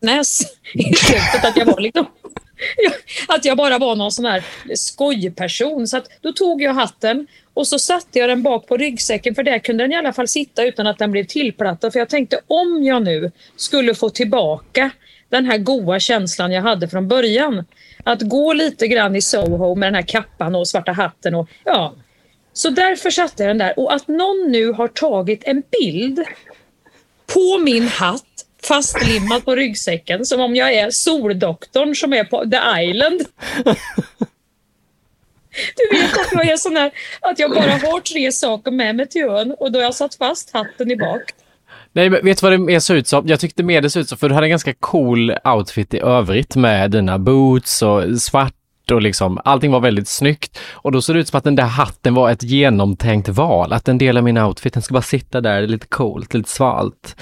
Näs i slutet. Att jag var liksom att jag bara var någon sån här skojperson. Så att då tog jag hatten och så satte jag den bak på ryggsäcken för där kunde den i alla fall sitta utan att den blev tillplattad. För jag tänkte om jag nu skulle få tillbaka den här goa känslan jag hade från början. Att gå lite grann i Soho med den här kappan och svarta hatten och ja. Så därför satte jag den där. Och att någon nu har tagit en bild på min hatt fastlimmad på ryggsäcken som om jag är soldoktorn som är på The Island. Du vet att jag är sån här, att jag bara har tre saker med mig till ön och då har jag satt fast hatten i bak. Nej, men vet du vad det mer såg ut som? Jag tyckte mer det såg ut som, för du hade en ganska cool outfit i övrigt med dina boots och svart och liksom allting var väldigt snyggt. Och då såg det ut som att den där hatten var ett genomtänkt val, att en del av min outfit, den ska bara sitta där lite coolt, lite svalt.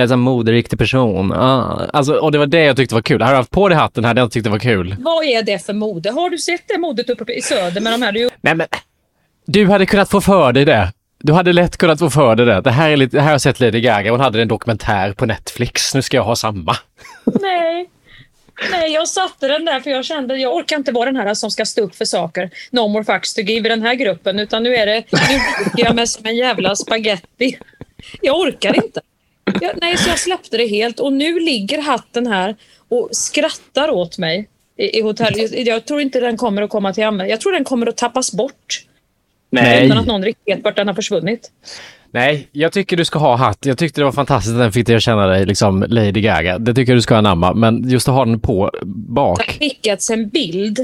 Jag är en moderiktig person. Ah. Alltså, och det var det jag tyckte var kul. Hade jag haft på dig hatten hade jag inte tyckt det var kul. Vad är det för mode? Har du sett det modet uppe i söder med de här? Du... Nej men, du hade kunnat få för dig det. Du hade lätt kunnat få för dig det. Det här, är lite, det här har jag sett Lady Gaga, hon hade en dokumentär på Netflix. Nu ska jag ha samma. Nej. Nej, jag satte den där för jag kände jag orkar inte vara den här som ska stå upp för saker. No more fucks to give i den här gruppen utan nu är det, nu ligger jag med som en jävla spaghetti. Jag orkar inte. Jag, nej, så jag släppte det helt och nu ligger hatten här och skrattar åt mig i, i hotellet. Jag tror inte den kommer att komma till användning. Jag tror den kommer att tappas bort. Nej. Utan att någon riktigt vet vart den har försvunnit. Nej, jag tycker du ska ha hatt. Jag tyckte det var fantastiskt att den fick dig att känna dig liksom Lady Gaga. Det tycker jag du ska anamma. Men just att ha den på Det bak. har skickats en bild.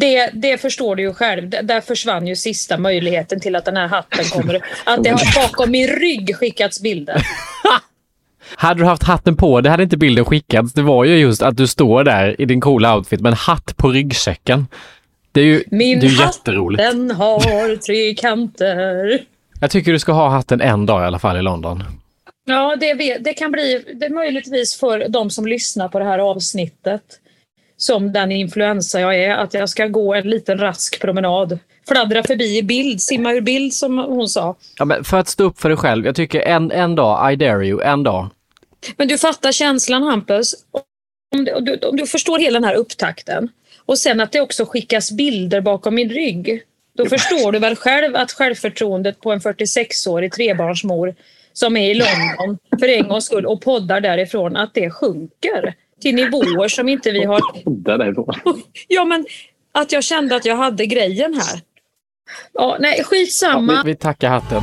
Det, det förstår du ju själv. Där försvann ju sista möjligheten till att den här hatten kommer. Att det har bakom min rygg skickats bilder. Hade du haft hatten på, det hade inte bilden skickats. Det var ju just att du står där i din coola outfit med en hatt på ryggsäcken. Det är ju Min det är ju jätteroligt. den har tre kanter. Jag tycker du ska ha hatten en dag i alla fall i London. Ja, det, det kan bli det möjligtvis för de som lyssnar på det här avsnittet som den influensa jag är, att jag ska gå en liten rask promenad. Fladdra förbi i bild, simma ur bild som hon sa. Ja, men för att stå upp för dig själv. Jag tycker en, en dag, I dare you, en dag. Men du fattar känslan Hampus. Om du, om du, förstår hela den här upptakten och sen att det också skickas bilder bakom min rygg. Då förstår du väl själv att självförtroendet på en 46-årig trebarnsmor som är i London för en gångs skull och poddar därifrån, att det sjunker till nivåer som inte vi har... Ja, men att jag kände att jag hade grejen här. Ja, nej, Ja, skitsamma. vi, vi tackar hatten.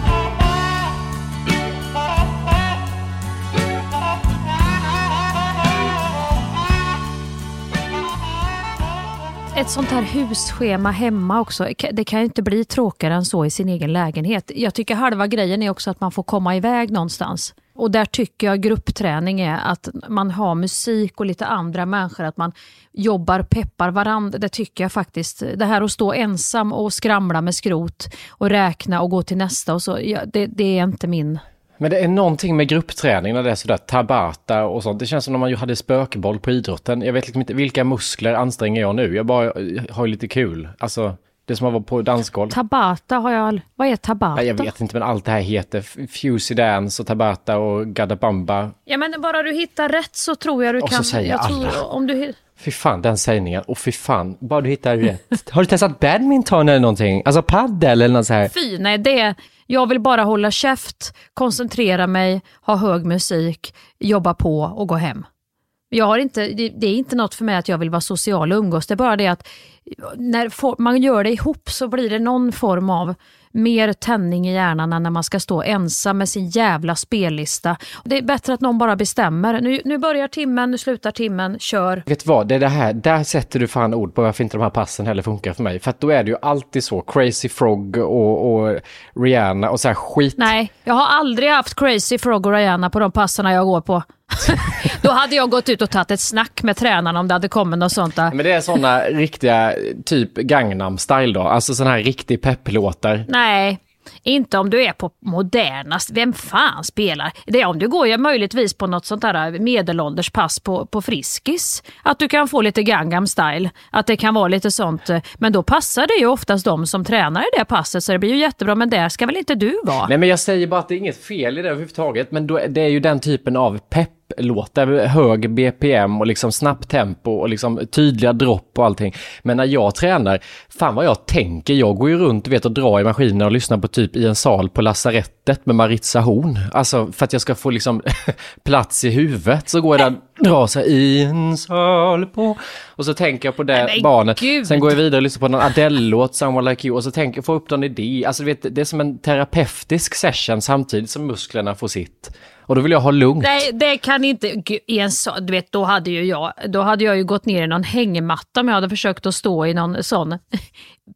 Ett sånt här husschema hemma också, det kan ju inte bli tråkigare än så i sin egen lägenhet. Jag tycker halva grejen är också att man får komma iväg någonstans. Och där tycker jag gruppträning är att man har musik och lite andra människor, att man jobbar, peppar varandra. Det tycker jag faktiskt. Det här att stå ensam och skramla med skrot och räkna och gå till nästa och så, ja, det, det är inte min Men det är någonting med gruppträning när det är sådär tabata och sånt. Det känns som när man ju hade spökboll på idrotten. Jag vet liksom inte vilka muskler anstränger jag nu. Jag bara eh, har lite kul. Alltså, det som att vara på dansgolv. Tabata har jag... Vad är tabata? Nej, jag vet inte, men allt det här heter Fusey Dance och Tabata och Gadabamba. Ja, men bara du hittar rätt så tror jag du Och kan... så säger jag tror, alla. om du, Fy fan, den sägningen. Och fy fan, bara du hittar rätt. Har du testat badminton eller någonting? Alltså paddel eller något så här? Fy, nej det... Jag vill bara hålla käft, koncentrera mig, ha hög musik, jobba på och gå hem. Jag har inte, det, det är inte något för mig att jag vill vara social och umgås. Det är bara det att när for- man gör det ihop så blir det någon form av mer tändning i hjärnan än när man ska stå ensam med sin jävla spellista. Det är bättre att någon bara bestämmer. Nu, nu börjar timmen, nu slutar timmen, kör. Vet du vad, det är det här, där sätter du fan ord på varför inte de här passen heller funkar för mig. För att då är det ju alltid så, Crazy Frog och, och Rihanna och så här skit. Nej, jag har aldrig haft Crazy Frog och Rihanna på de passerna jag går på. Då hade jag gått ut och tagit ett snack med tränarna om det hade kommit något sånt där. Men det är sådana riktiga, typ Gangnam style då. Alltså sådana här riktig pepplåtar. Nej, inte om du är på modernast. Vem fan spelar? Det är om du går ju möjligtvis på något sånt där medelålders pass på, på Friskis. Att du kan få lite Gangnam style. Att det kan vara lite sånt. eh, Men då passar det ju oftast de som tränar i det passet så det blir ju jättebra. Men där ska väl inte du vara? Nej men jag säger bara att det är inget fel i det överhuvudtaget. Men då, det är ju den typen av låtar hög BPM och liksom snabbt tempo och liksom tydliga dropp och allting. Men när jag tränar, fan vad jag tänker. Jag går ju runt vet, och drar i maskinen och lyssnar på typ i en sal på lasarettet med Maritza Horn. Alltså för att jag ska få liksom plats i huvudet så går jag där så här, i en sal på... Och så tänker jag på det men barnet. gud. Sen går jag vidare och lyssnar på någon Adele-låt, Someone Like You, och så tänker jag, får upp någon idé. Alltså du vet, det är som en terapeutisk session samtidigt som musklerna får sitt. Och då vill jag ha lugnt. Nej, det kan inte... Gud, I en så, du vet, då hade ju jag, då hade jag ju gått ner i någon hängmatta om jag hade försökt att stå i någon sån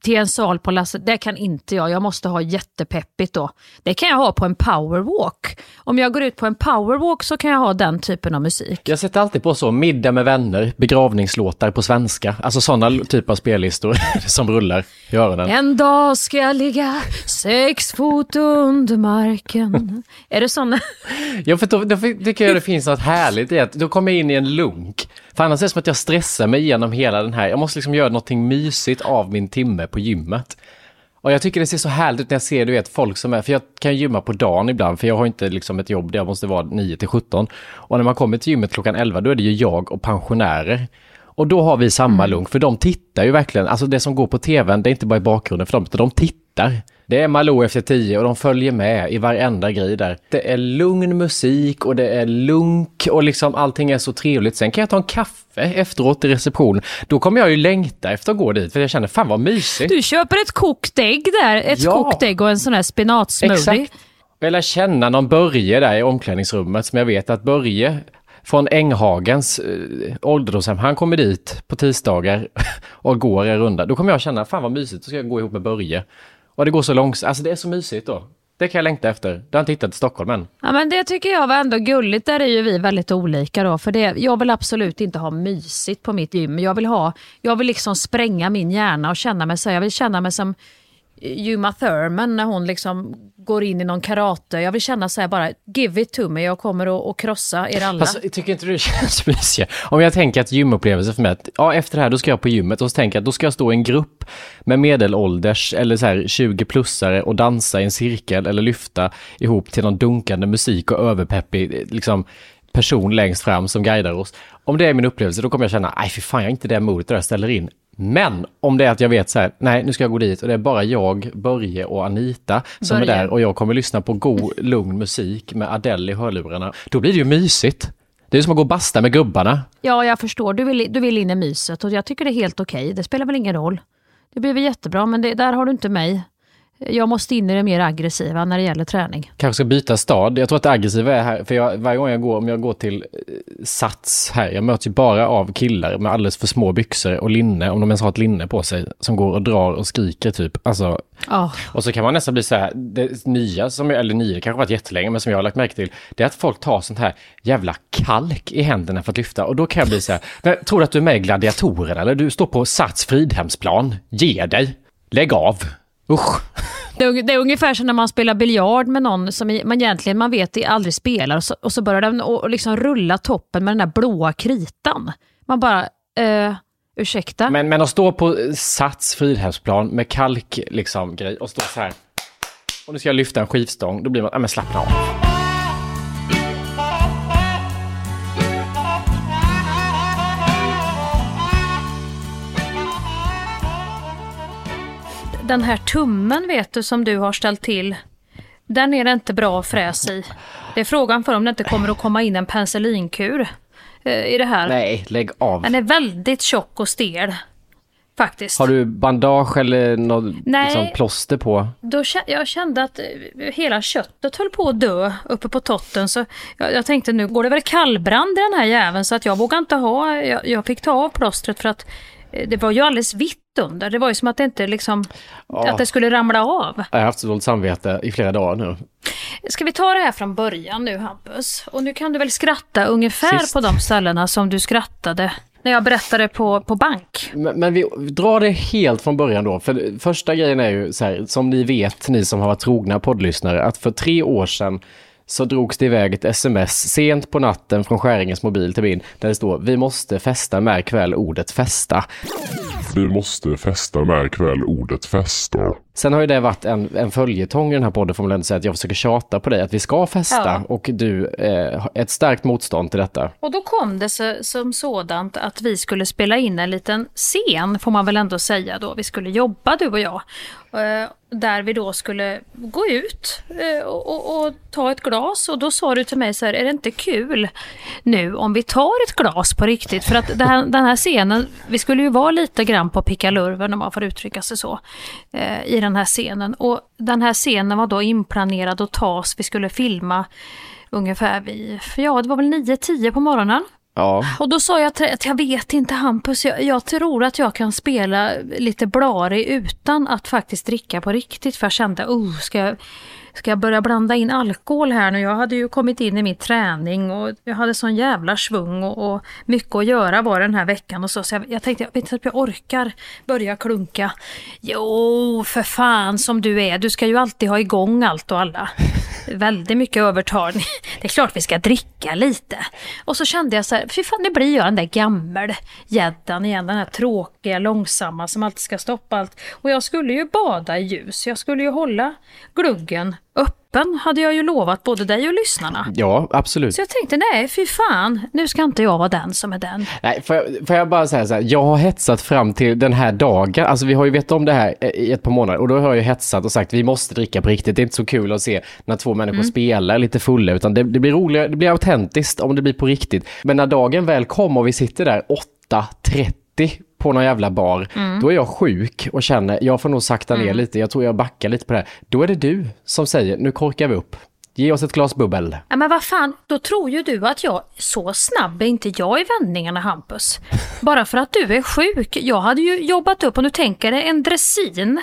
till en sal på Lasse, det kan inte jag. Jag måste ha jättepeppigt då. Det kan jag ha på en powerwalk. Om jag går ut på en powerwalk så kan jag ha den typen av musik. Jag sätter alltid på så, middag med vänner, begravningslåtar på svenska. Alltså sådana typer av spellistor som rullar i öronen. En dag ska jag ligga sex fot under marken. är det såna? Ja, för då, då tycker jag det finns något härligt i att då kommer jag in i en lunk. För annars är det som att jag stressar mig igenom hela den här, jag måste liksom göra någonting mysigt av min timme på gymmet. Och jag tycker det ser så härligt ut när jag ser, du vet, folk som är, för jag kan gymma på dagen ibland, för jag har inte liksom ett jobb där jag måste vara 9 till 17. Och när man kommer till gymmet klockan 11, då är det ju jag och pensionärer. Och då har vi samma Mm. lunk, för de tittar ju verkligen, alltså det som går på tvn, det är inte bara i bakgrunden för dem, utan de tittar. Det är Malou efter tio och de följer med i varenda grej där. Det är lugn musik och det är lunk och liksom allting är så trevligt. Sen kan jag ta en kaffe efteråt i reception. Då kommer jag ju längta efter att gå dit för jag känner fan vad mysigt. Du köper ett kokt ägg där, ett Ja. kokt ägg och en sån här spinatsmoothie. Exakt. Jag lär känna någon Börje där i omklädningsrummet som jag vet att Börje från Änghagens eh, ålderdomshem, han kommer dit på tisdagar och går en runda. Då kommer jag känna, fan vad mysigt, då ska jag gå ihop med Börje. Och det går så långsamt, alltså det är så mysigt då. Det kan jag längta efter. Det har inte hittat i Stockholm än. Ja, men det tycker jag var ändå gulligt. Där är ju vi väldigt olika då. För det, jag vill absolut inte ha mysigt på mitt gym. Jag vill, ha, jag vill liksom spränga min hjärna och känna mig så. Jag vill känna mig som Juma Thurman när hon liksom går in i någon karate. Jag vill känna så här bara, give it to me. Jag kommer att, krossa er alla. Alltså, tycker inte du det känns mysigt? Om jag tänker att gymupplevelse för mig, att ja, efter det här då ska jag på gymmet och så tänker jag att då ska jag stå i en grupp med medelålders eller så här 20-plussare och dansa i en cirkel eller lyfta ihop till någon dunkande musik och överpeppig liksom, person längst fram som guidar oss. Om det är min upplevelse då kommer jag känna, nej fy fan jag har inte det modet där jag ställer in. Men om det är att jag vet så här, nej nu ska jag gå dit och det är bara jag, Börje och Anita som Börje. är där och jag kommer lyssna på god, lugn musik med Adele i hörlurarna. Då blir det ju mysigt. Det är som att gå och basta med gubbarna. Ja, jag förstår. Du vill, du vill in i myset och jag tycker det är helt okej. Det spelar väl ingen roll. Det blir väl jättebra, men det, där har du inte mig. Jag måste in i det mer aggressiva när det gäller träning. Kanske ska byta stad. Jag tror att det aggressiva är här, för jag, varje gång jag går, om jag går till eh, Sats här, jag möts ju bara av killar med alldeles för små byxor och linne, om de ens har ett linne på sig, som går och drar och skriker typ. Alltså, Ja. och så kan man nästan bli så här, det nya, som, eller nya, kanske varit jättelänge, men som jag har lagt märke till, det är att folk tar sånt här jävla kalk i händerna för att lyfta. Och då kan jag bli så här, men, tror du att du är med i Gladiatorerna eller? Du står på Sats Fridhemsplan, ge dig, lägg av, usch. Det är, det är ungefär som när man spelar biljard med någon som man egentligen man vet aldrig spelar och så, och så börjar den och liksom rulla toppen med den där blåa kritan. Man bara, eh, ursäkta? Men, men att stå på Sats Fridhemsplan med kalk liksom grej och stå så här. Och nu ska jag lyfta en skivstång, då blir man, ja men slappna av. Den här tummen vet du som du har ställt till, den är det inte bra fräs i. Det är frågan för om det inte kommer att komma in en penicillinkur eh, i det här. Nej, lägg av. Den är väldigt tjock och stel. Faktiskt. Har du bandage eller något Nej. liksom, plåster på? Då jag kände att eh, hela köttet höll på att dö uppe på totten. Så jag, jag tänkte nu går det väl kallbrand i den här jäveln så att jag vågar inte ha, jag, jag fick ta av plåstret för att det var ju alldeles vitt under. Det var ju som att det inte liksom, Ja. att det skulle ramla av. Jag har haft så dåligt samvete i flera dagar nu. Ska vi ta det här från början nu Hampus? Och nu kan du väl skratta ungefär Sist. på de ställena som du skrattade när jag berättade på, på bank. Men, men vi drar det helt från början då. För första grejen är ju så här, som ni vet, ni som har varit trogna poddlyssnare, att för tre år sedan så drogs det iväg ett sms sent på natten från Skäringens mobil till min, där det står vi måste festa, märk väl ordet festa. Vi måste festa, märk väl ordet festa. Sen har ju det varit en, en följetong i den här podden får man ändå säga att jag försöker tjata på dig att vi ska festa Ja. och du eh, har ett starkt motstånd till detta. Och då kom det så, som sådant att vi skulle spela in en liten scen, får man väl ändå säga då. Vi skulle jobba du och jag. Eh, där vi då skulle gå ut eh, och, och, och ta ett glas. Och då sa du till mig så här, är det inte kul nu om vi tar ett glas på riktigt? För att den här, den här scenen, vi skulle ju vara lite grann på pickalurven om man får uttrycka sig så. Eh, I den här scenen. Och den här scenen var då inplanerad att tas, vi skulle filma ungefär vid, ja det var väl 9-10 på morgonen. Ja. Och då sa jag att jag vet inte Hampus, jag, jag tror att jag kan spela lite blarig utan att faktiskt dricka på riktigt. För jag kände, oh, ska jag, ska jag börja blanda in alkohol här nu? Jag hade ju kommit in i min träning och jag hade sån jävla svung och, och mycket att göra var den här veckan. Och så, så jag, jag tänkte, jag vet inte om jag orkar börja klunka. Jo, för fan som du är, du ska ju alltid ha igång allt och alla. Väldigt mycket övertalning. Det är klart vi ska dricka lite. Och så kände jag så här, fy fan nu blir jag den där gammelgäddan igen. Den här tråkiga, långsamma som alltid ska stoppa allt. Och jag skulle ju bada i ljus. Jag skulle ju hålla gluggen öppen, hade jag ju lovat både dig och lyssnarna. Ja, absolut. Så jag tänkte, nej fy fan, nu ska inte jag vara den som är den. Nej, får jag, får jag bara säga så här, jag har hetsat fram till den här dagen, alltså vi har ju vetat om det här i ett par månader och då har jag ju hetsat och sagt vi måste dricka på riktigt, det är inte så kul att se när två människor Mm. spelar lite fulla utan det, det blir roligare, det blir autentiskt om det blir på riktigt. Men när dagen väl kommer och vi sitter där 8.30 på någon jävla bar, Mm. då är jag sjuk och känner, jag får nog sakta ner Mm. lite, jag tror jag backar lite på det här. Då är det du som säger, nu korkar vi upp. Ge oss ett glas bubbel. Ja, men vad fan, då tror ju du att jag, så snabb är inte jag i vändningarna Hampus. Bara för att du är sjuk. Jag hade ju jobbat upp, och nu tänker det en dressin.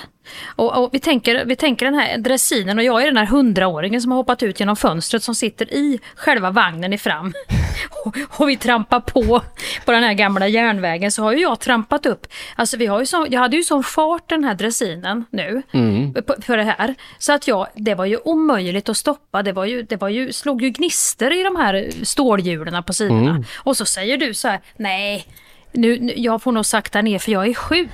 Och, och vi, tänker, vi tänker den här dressinen och jag är den här hundraåringen som har hoppat ut genom fönstret som sitter i själva vagnen i fram. Och, och vi trampar på på den här gamla järnvägen så har ju jag trampat upp. Alltså vi har ju så, jag hade ju sån fart den här dressinen nu Mm. på- för det här. Så att jag, det var ju omöjligt att stoppa. Det var ju, det var ju, slog ju gnister i de här stålhjulen på sidorna. Mm. Och så säger du så här, nej, nu, nu, jag får nog sakta ner för jag är sjuk.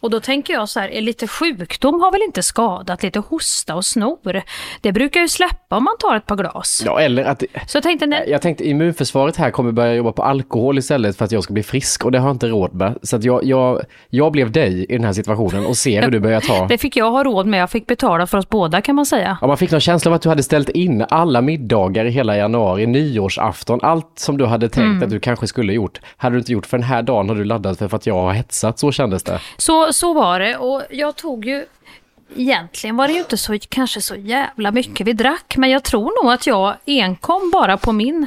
Och då tänker jag så här, är lite sjukdom har väl inte skadat? Lite hosta och snor. Det brukar ju släppa om man tar ett par glas. Ja, eller att... Så jag tänkte, nej, Jag tänkte immunförsvaret här kommer börja jobba på alkohol istället för att jag ska bli frisk och det har jag inte råd med. Så att jag, jag, jag blev dig i den här situationen och ser hur du börjar ta... det fick jag ha råd med. Jag fick betala för oss båda kan man säga. Ja, man fick någon känsla av att du hade ställt in alla middagar i hela januari, nyårsafton, allt som du hade tänkt Mm. att du kanske skulle gjort, hade du inte gjort för den här dagen har du laddat för, för att jag har hetsat, så kändes det. Så, så var det och jag tog ju Egentligen var det ju inte så, kanske så jävla mycket vi drack, men jag tror nog att jag enkom bara på min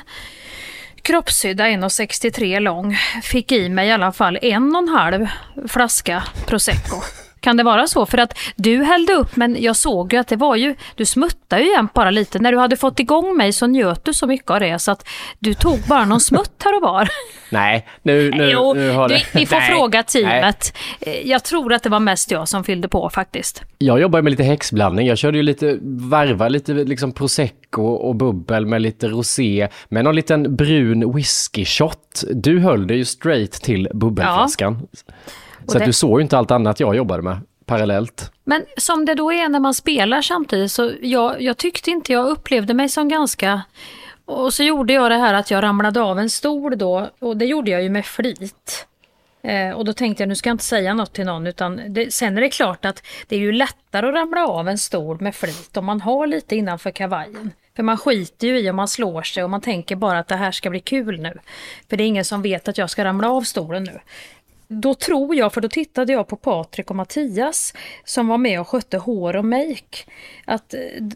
kroppshydda 1,63 lång fick i mig i alla fall en och en halv flaska prosecco. Kan det vara så? För att du hällde upp, men jag såg ju att det var ju, du smuttade ju jämt bara lite. När du hade fått igång mig så njöt du så mycket av det så att du tog bara någon smutt här och var. Nej, nu, nu, Jo, nu har du, det... vi får Nej, fråga nej. teamet. Eh, Jag tror att det var mest jag som fyllde på faktiskt. Jag jobbar med lite häxblandning. Jag körde ju lite, varva lite liksom prosecco och bubbel med lite rosé, med någon liten brun whisky shot. Du höll det ju straight till bubbelflaskan. Så det- du såg ju inte allt annat jag jobbade med parallellt. Men som det då är när man spelar samtidigt så jag, jag tyckte inte, jag upplevde mig som ganska... Och så gjorde jag det här att jag ramlade av en stol då och det gjorde jag ju med flit. Eh, och då tänkte jag nu ska jag inte säga något till någon utan det, sen är det klart att det är ju lättare att ramla av en stol med flit om man har lite innanför kavajen. För man skiter ju i om man slår sig och man tänker bara att det här ska bli kul nu. För det är ingen som vet att jag ska ramla av stolen nu. Då tror jag, för då tittade jag på Patrik och Mattias som var med och skötte hår och make. Att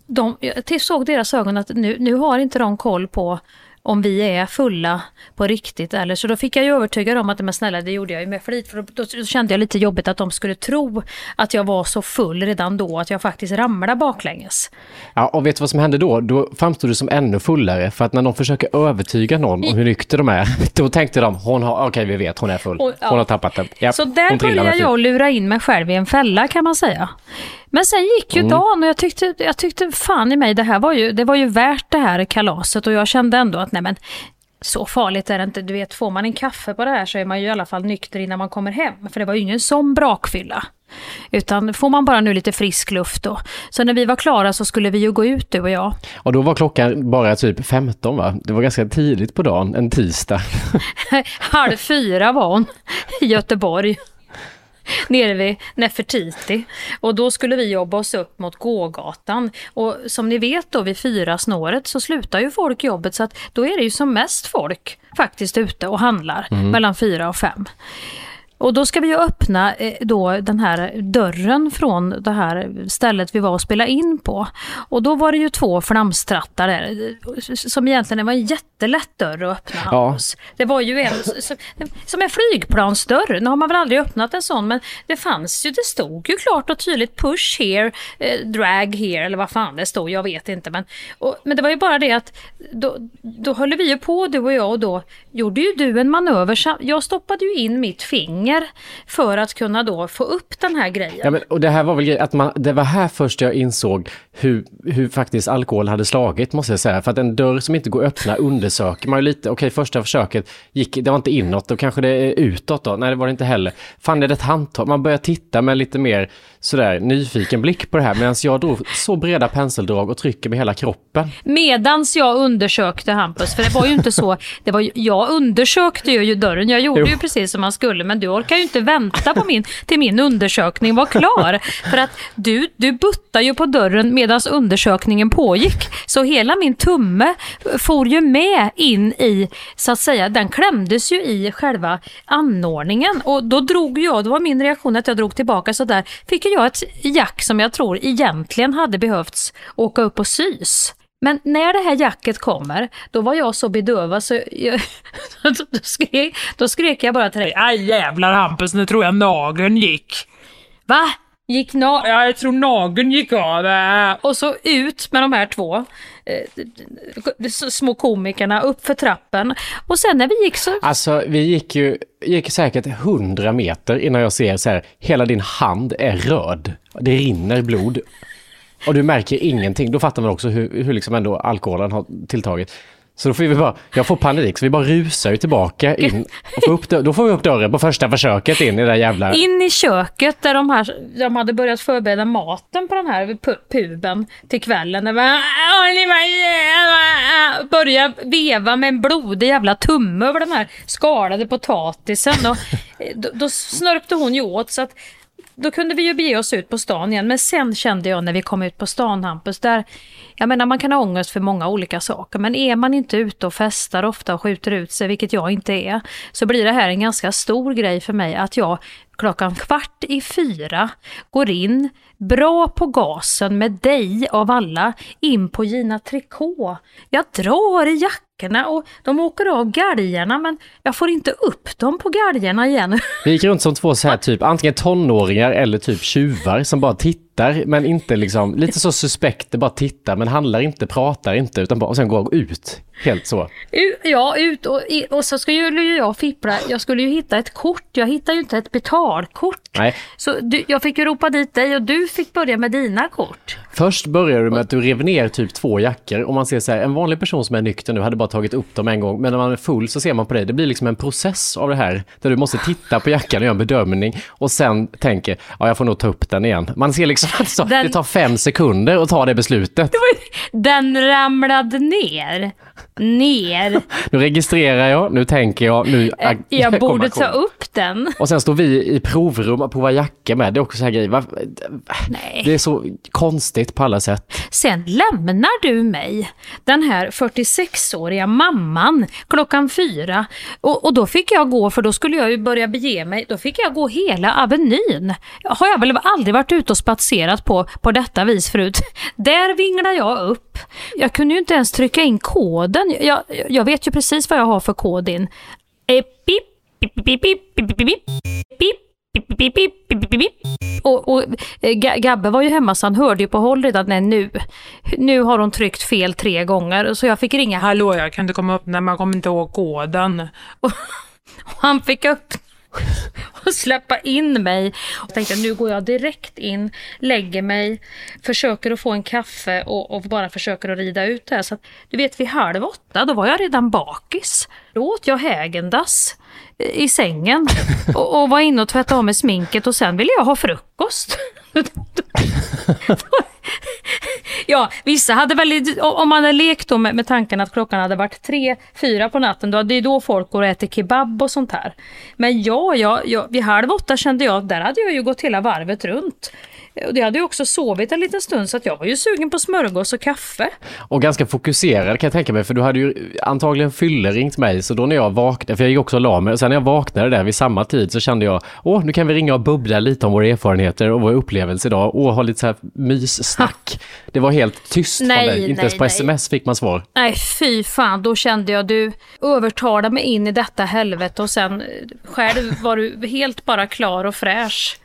de, jag såg deras ögon att nu, nu har inte de koll på om vi är fulla på riktigt eller så då fick jag ju övertyga dem att men snälla det gjorde jag ju med flit för då, då, kände jag lite jobbigt att de skulle tro att jag var så full redan då att jag faktiskt ramlade baklänges. Ja, och vet du vad som hände då? Då framstod du som ännu fullare, för att när de försöker övertyga någon om hur nykter de är, då tänkte de, hon har, okej vi vet, hon är full. Och, ja. Hon har tappat det. Ja, Så där började jag lura in mig själv i en fälla kan man säga. Men sen gick ju Mm. dagen och jag tyckte, jag tyckte fan i mig, det här var ju, det var ju värt det här kalaset och jag kände ändå att nej men så farligt är det inte. Du vet, får man en kaffe på det här så är man ju i alla fall nykter innan man kommer hem. För det var ju ingen sån brakfylla. Utan får man bara nu lite frisk luft då. Så när vi var klara så skulle vi ju gå ut du och jag. Och då var klockan bara typ 15 va? Det var ganska tidigt på dagen, en tisdag. Halv fyra var hon i Göteborg. Nere vid Nefertiti. Och då skulle vi jobba oss upp mot gågatan. Och som ni vet då vid fyra snåret så slutar ju folk jobbet så att då är det ju som mest folk faktiskt ute och handlar Mm. mellan fyra och fem. Och då ska vi ju öppna eh, då den här dörren från det här stället vi var och spelade in på. Och då var det ju två flamstrattar där, som egentligen var en jättelätt dörr att öppna. Ja. Det var ju en som, en flygplansdörr. Nu har man väl aldrig öppnat en sån, men det fanns ju, det stod ju klart och tydligt push here, eh, drag here, eller vad fan det stod, jag vet inte. Men, och, men det var ju bara det att då, då höll vi ju på du och jag och då gjorde ju du en manöver. Jag stoppade ju in mitt finger för att kunna då få upp den här grejen. Ja, men, och det här var väl att man, det var här först jag insåg hur, hur faktiskt alkohol hade slagit, måste jag säga. För att en dörr som inte går att öppna undersöker man ju lite. Okej, första försöket gick, det var inte inåt, då kanske det är utåt då. Nej, det var det inte heller. Fan, är det ett handtag? Man börjar titta med lite mer sådär nyfiken blick på det här, medan jag drog så breda penseldrag och trycker med hela kroppen. Medans jag undersökte Hampus, för det var ju inte så, det var jag undersökte ju dörren, jag gjorde Jo. ju precis som man skulle, men du orkar ju inte vänta på min, till min undersökning var klar. För att du, du buttade ju på dörren medans undersökningen pågick. Så hela min tumme for ju med in i, så att säga, den klämdes ju i själva anordningen. Och då drog jag, det var min reaktion att jag drog tillbaka så där, fick jag ett jack som jag tror egentligen hade behövts åka upp och sys. Men när det här jacket kommer, då var jag så bedövad så jag, då, skrek, då skrek jag bara till dig. Aj jävlar Hampus, nu tror jag nageln gick. Va? Gick na- ja, jag tror nageln gick av. äh. Och så ut med de här två eh, små komikerna upp för trappen. Och sen när vi gick så... Alltså, vi gick ju gick säkert 100 meter innan jag ser så här, hela din hand är röd. Det rinner blod. Och du märker ingenting. Då fattar man också hur, hur liksom ändå alkoholen har tilltagit. Så då får vi bara, jag får panik, så vi bara rusar ju tillbaka in. Och får upp, då får vi upp dörren på första försöket in i det där jävla... In i köket där de, här, de hade börjat förbereda maten på den här puben till kvällen. Det börja veva med en blodig jävla tumme över den här skalade potatisen. Och, då, då snörpte hon ju åt så att då kunde vi ju bege oss ut på stan igen. Men sen kände jag när vi kom ut på stan, Hampus, där, jag menar man kan ha ångest för många olika saker, men är man inte ute och festar ofta och skjuter ut sig, vilket jag inte är, så blir det här en ganska stor grej för mig att jag klockan kvart i fyra går in, bra på gasen med dig av alla, in på Gina Tricot. Jag drar i jackan jackorna och de åker av galgarna men jag får inte upp dem på galgarna igen. Vi gick runt som två så här typ, antingen tonåringar eller typ tjuvar som bara tittar, men inte liksom, lite så suspekter, bara tittar, men handlar inte, pratar inte, utan bara, och sen går ut. Helt så. Ja, ut och, och så skulle ju jag fippla. Jag skulle ju hitta ett kort. Jag hittade ju inte ett betalkort. Nej. Så du, jag fick ju ropa dit dig och du fick börja med dina kort. Först börjar du med att du rev ner typ två jackor och man ser så här, en vanlig person som är nykter nu hade bara tagit upp dem en gång, men när man är full så ser man på dig, det blir liksom en process av det här, där du måste titta på jackan och göra en bedömning och sen tänker, ja jag får nog ta upp den igen. Man ser liksom att så, Den- det tar fem sekunder att ta det beslutet. Den ramlade ner. Ner. Nu registrerar jag, nu tänker jag, nu ag- Jag borde ta upp den. Och sen står vi i provrum och provar jackor med. Det är också så här grejer. Varför- Det är så konstigt på alla sätt. Sen lämnar du mig, den här 46-åriga mamman, klockan fyra. Och, och då fick jag gå, för då skulle jag ju börja bege mig, då fick jag gå hela Avenyn. Har jag väl aldrig varit ute och spatserat på, på detta vis förut. Där vinglar jag upp. Jag kunde ju inte ens trycka in koden kan, jag, jag vet ju precis vad jag har för kod in. Och, och Gabbe var ju hemma så han hörde ju på håll redan, nej nu, nu har hon tryckt fel tre gånger. Så jag fick ringa, hallå jag kan inte komma upp, när man kommer inte ihåg koden. Och, och han fick öppna. och släppa in mig. Och tänkte nu går jag direkt in, lägger mig, försöker att få en kaffe och, och bara försöker att rida ut det här. Så att, du vet vid halv åtta, då var jag redan bakis. Då åt jag Hägendas i sängen och, och var inne och tvättade av mig sminket och sen ville jag ha frukost. Ja, vissa hade väl, om man hade lekt då med, med tanken att klockan hade varit tre, fyra på natten, då, det är då folk går och äter kebab och sånt här. Men ja, ja, ja vid halv åtta kände jag att där hade jag ju gått hela varvet runt. Och det hade ju också sovit en liten stund så att jag var ju sugen på smörgås och kaffe. Och ganska fokuserad kan jag tänka mig, för du hade ju antagligen fylleringt mig, så då när jag vaknade, för jag gick också och la mig, och sen när jag vaknade där vid samma tid så kände jag, åh, nu kan vi ringa och bubbla lite om våra erfarenheter och vår upplevelse idag, och ha lite så här myssnack. Det var helt tyst Nej, från dig, inte nej, ens på nej. sms fick man svar. Nej, fy fan, då kände jag du övertalade mig in i detta helvete och sen eh, själv var du helt bara klar och fräsch.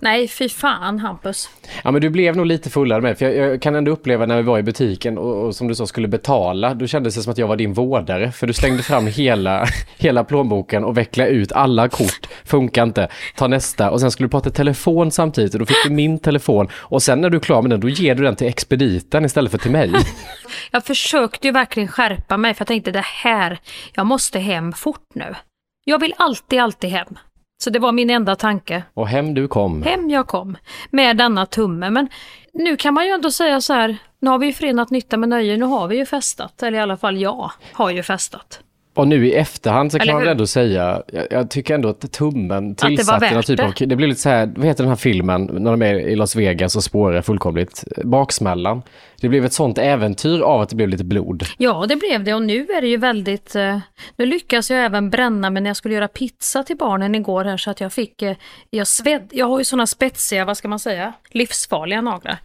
Nej, fy fan Hampus. Ja, men du blev nog lite fullare med, för jag, jag kan ändå uppleva när vi var i butiken och, och som du sa skulle betala, då kändes det som att jag var din vårdare, för du slängde fram hela, hela plånboken och vecklade ut alla kort, funkar inte, ta nästa och sen skulle du prata telefon samtidigt och då fick du min telefon och sen när du är klar med den, då ger du den till expediten istället för till mig. Jag försökte ju verkligen skärpa mig för jag tänkte det här, jag måste hem fort nu. Jag vill alltid, alltid hem. Så det var min enda tanke. Och hem du kom. Hem jag kom med denna tumme. Men nu kan man ju ändå säga så här, nu har vi ju förenat nytta med nöje, nu har vi ju festat. Eller i alla fall jag har ju festat. Och nu i efterhand så kan man väl ändå säga, jag, jag tycker ändå att tummen det tillsatte någon typ det. av, det blev lite så här, vad heter den här filmen, när de är i Las Vegas och spårar fullkomligt, baksmällan. Det blev ett sånt äventyr av att det blev lite blod. Ja, det blev det och nu är det ju väldigt... Eh, nu lyckas jag även bränna mig när jag skulle göra pizza till barnen igår här så att jag fick... Eh, jag, sved, jag har ju såna spetsiga, vad ska man säga, livsfarliga naglar.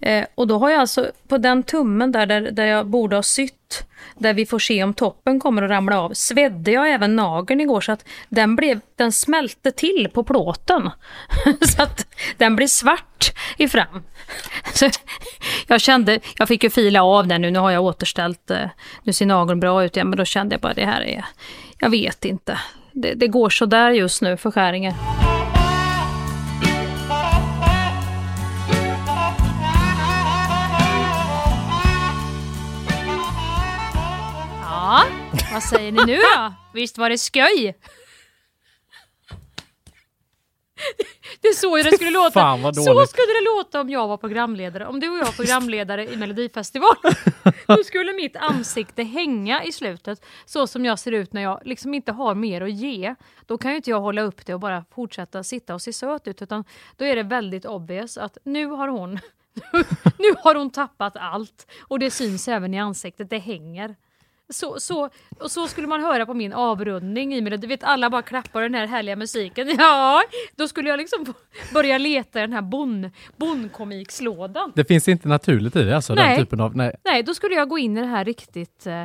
Eh, och då har jag alltså på den tummen där, där, där jag borde ha sytt, där vi får se om toppen kommer att ramla av, svedde jag även nageln igår så att den, blev, den smälte till på plåten. så att den blev svart i fram. Så jag kände, jag fick ju fila av den nu, nu har jag återställt, eh, nu ser nageln bra ut igen, men då kände jag bara det här är, jag vet inte. Det, det går så där just nu för skäringen. Vad säger ni nu då? Visst var det skoj? Det är så det skulle låta. Fan, vad så skulle det låta om jag var programledare. Om du och jag var programledare i Melodifestivalen. Då skulle mitt ansikte hänga i slutet så som jag ser ut när jag liksom inte har mer att ge. Då kan ju inte jag hålla upp det och bara fortsätta sitta och se söt ut utan då är det väldigt obvious att nu har hon nu har hon tappat allt och det syns även i ansiktet, det hänger. Så, så, och så skulle man höra på min avrundning i. Du vet alla bara klappar den här härliga musiken. Ja, då skulle jag liksom börja leta i den här bon, bonkomikslådan. Det finns inte naturligt i det alltså, Nej. den typen av, nej. Nej, då skulle jag gå in i det här riktigt, eh,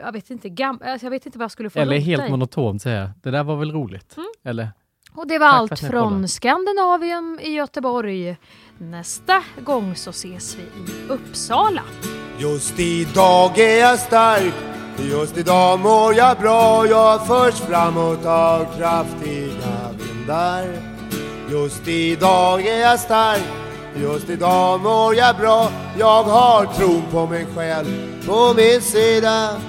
jag vet inte, gam, alltså jag vet inte vad jag skulle få Eller helt i. monotont säga, det där var väl roligt? Mm. Eller? Och det var Tack allt från kollade. Skandinavium i Göteborg. Nästa gång så ses vi i Uppsala. Just idag är jag stark Just idag mår jag bra Jag förs framåt av kraftiga vindar Just idag är jag stark Just idag mår jag bra Jag har tron på mig själv på min sida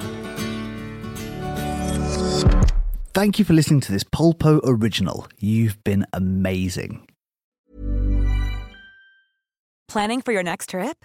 Thank you for listening to this Polpo original. You've been amazing. Planning for your next trip?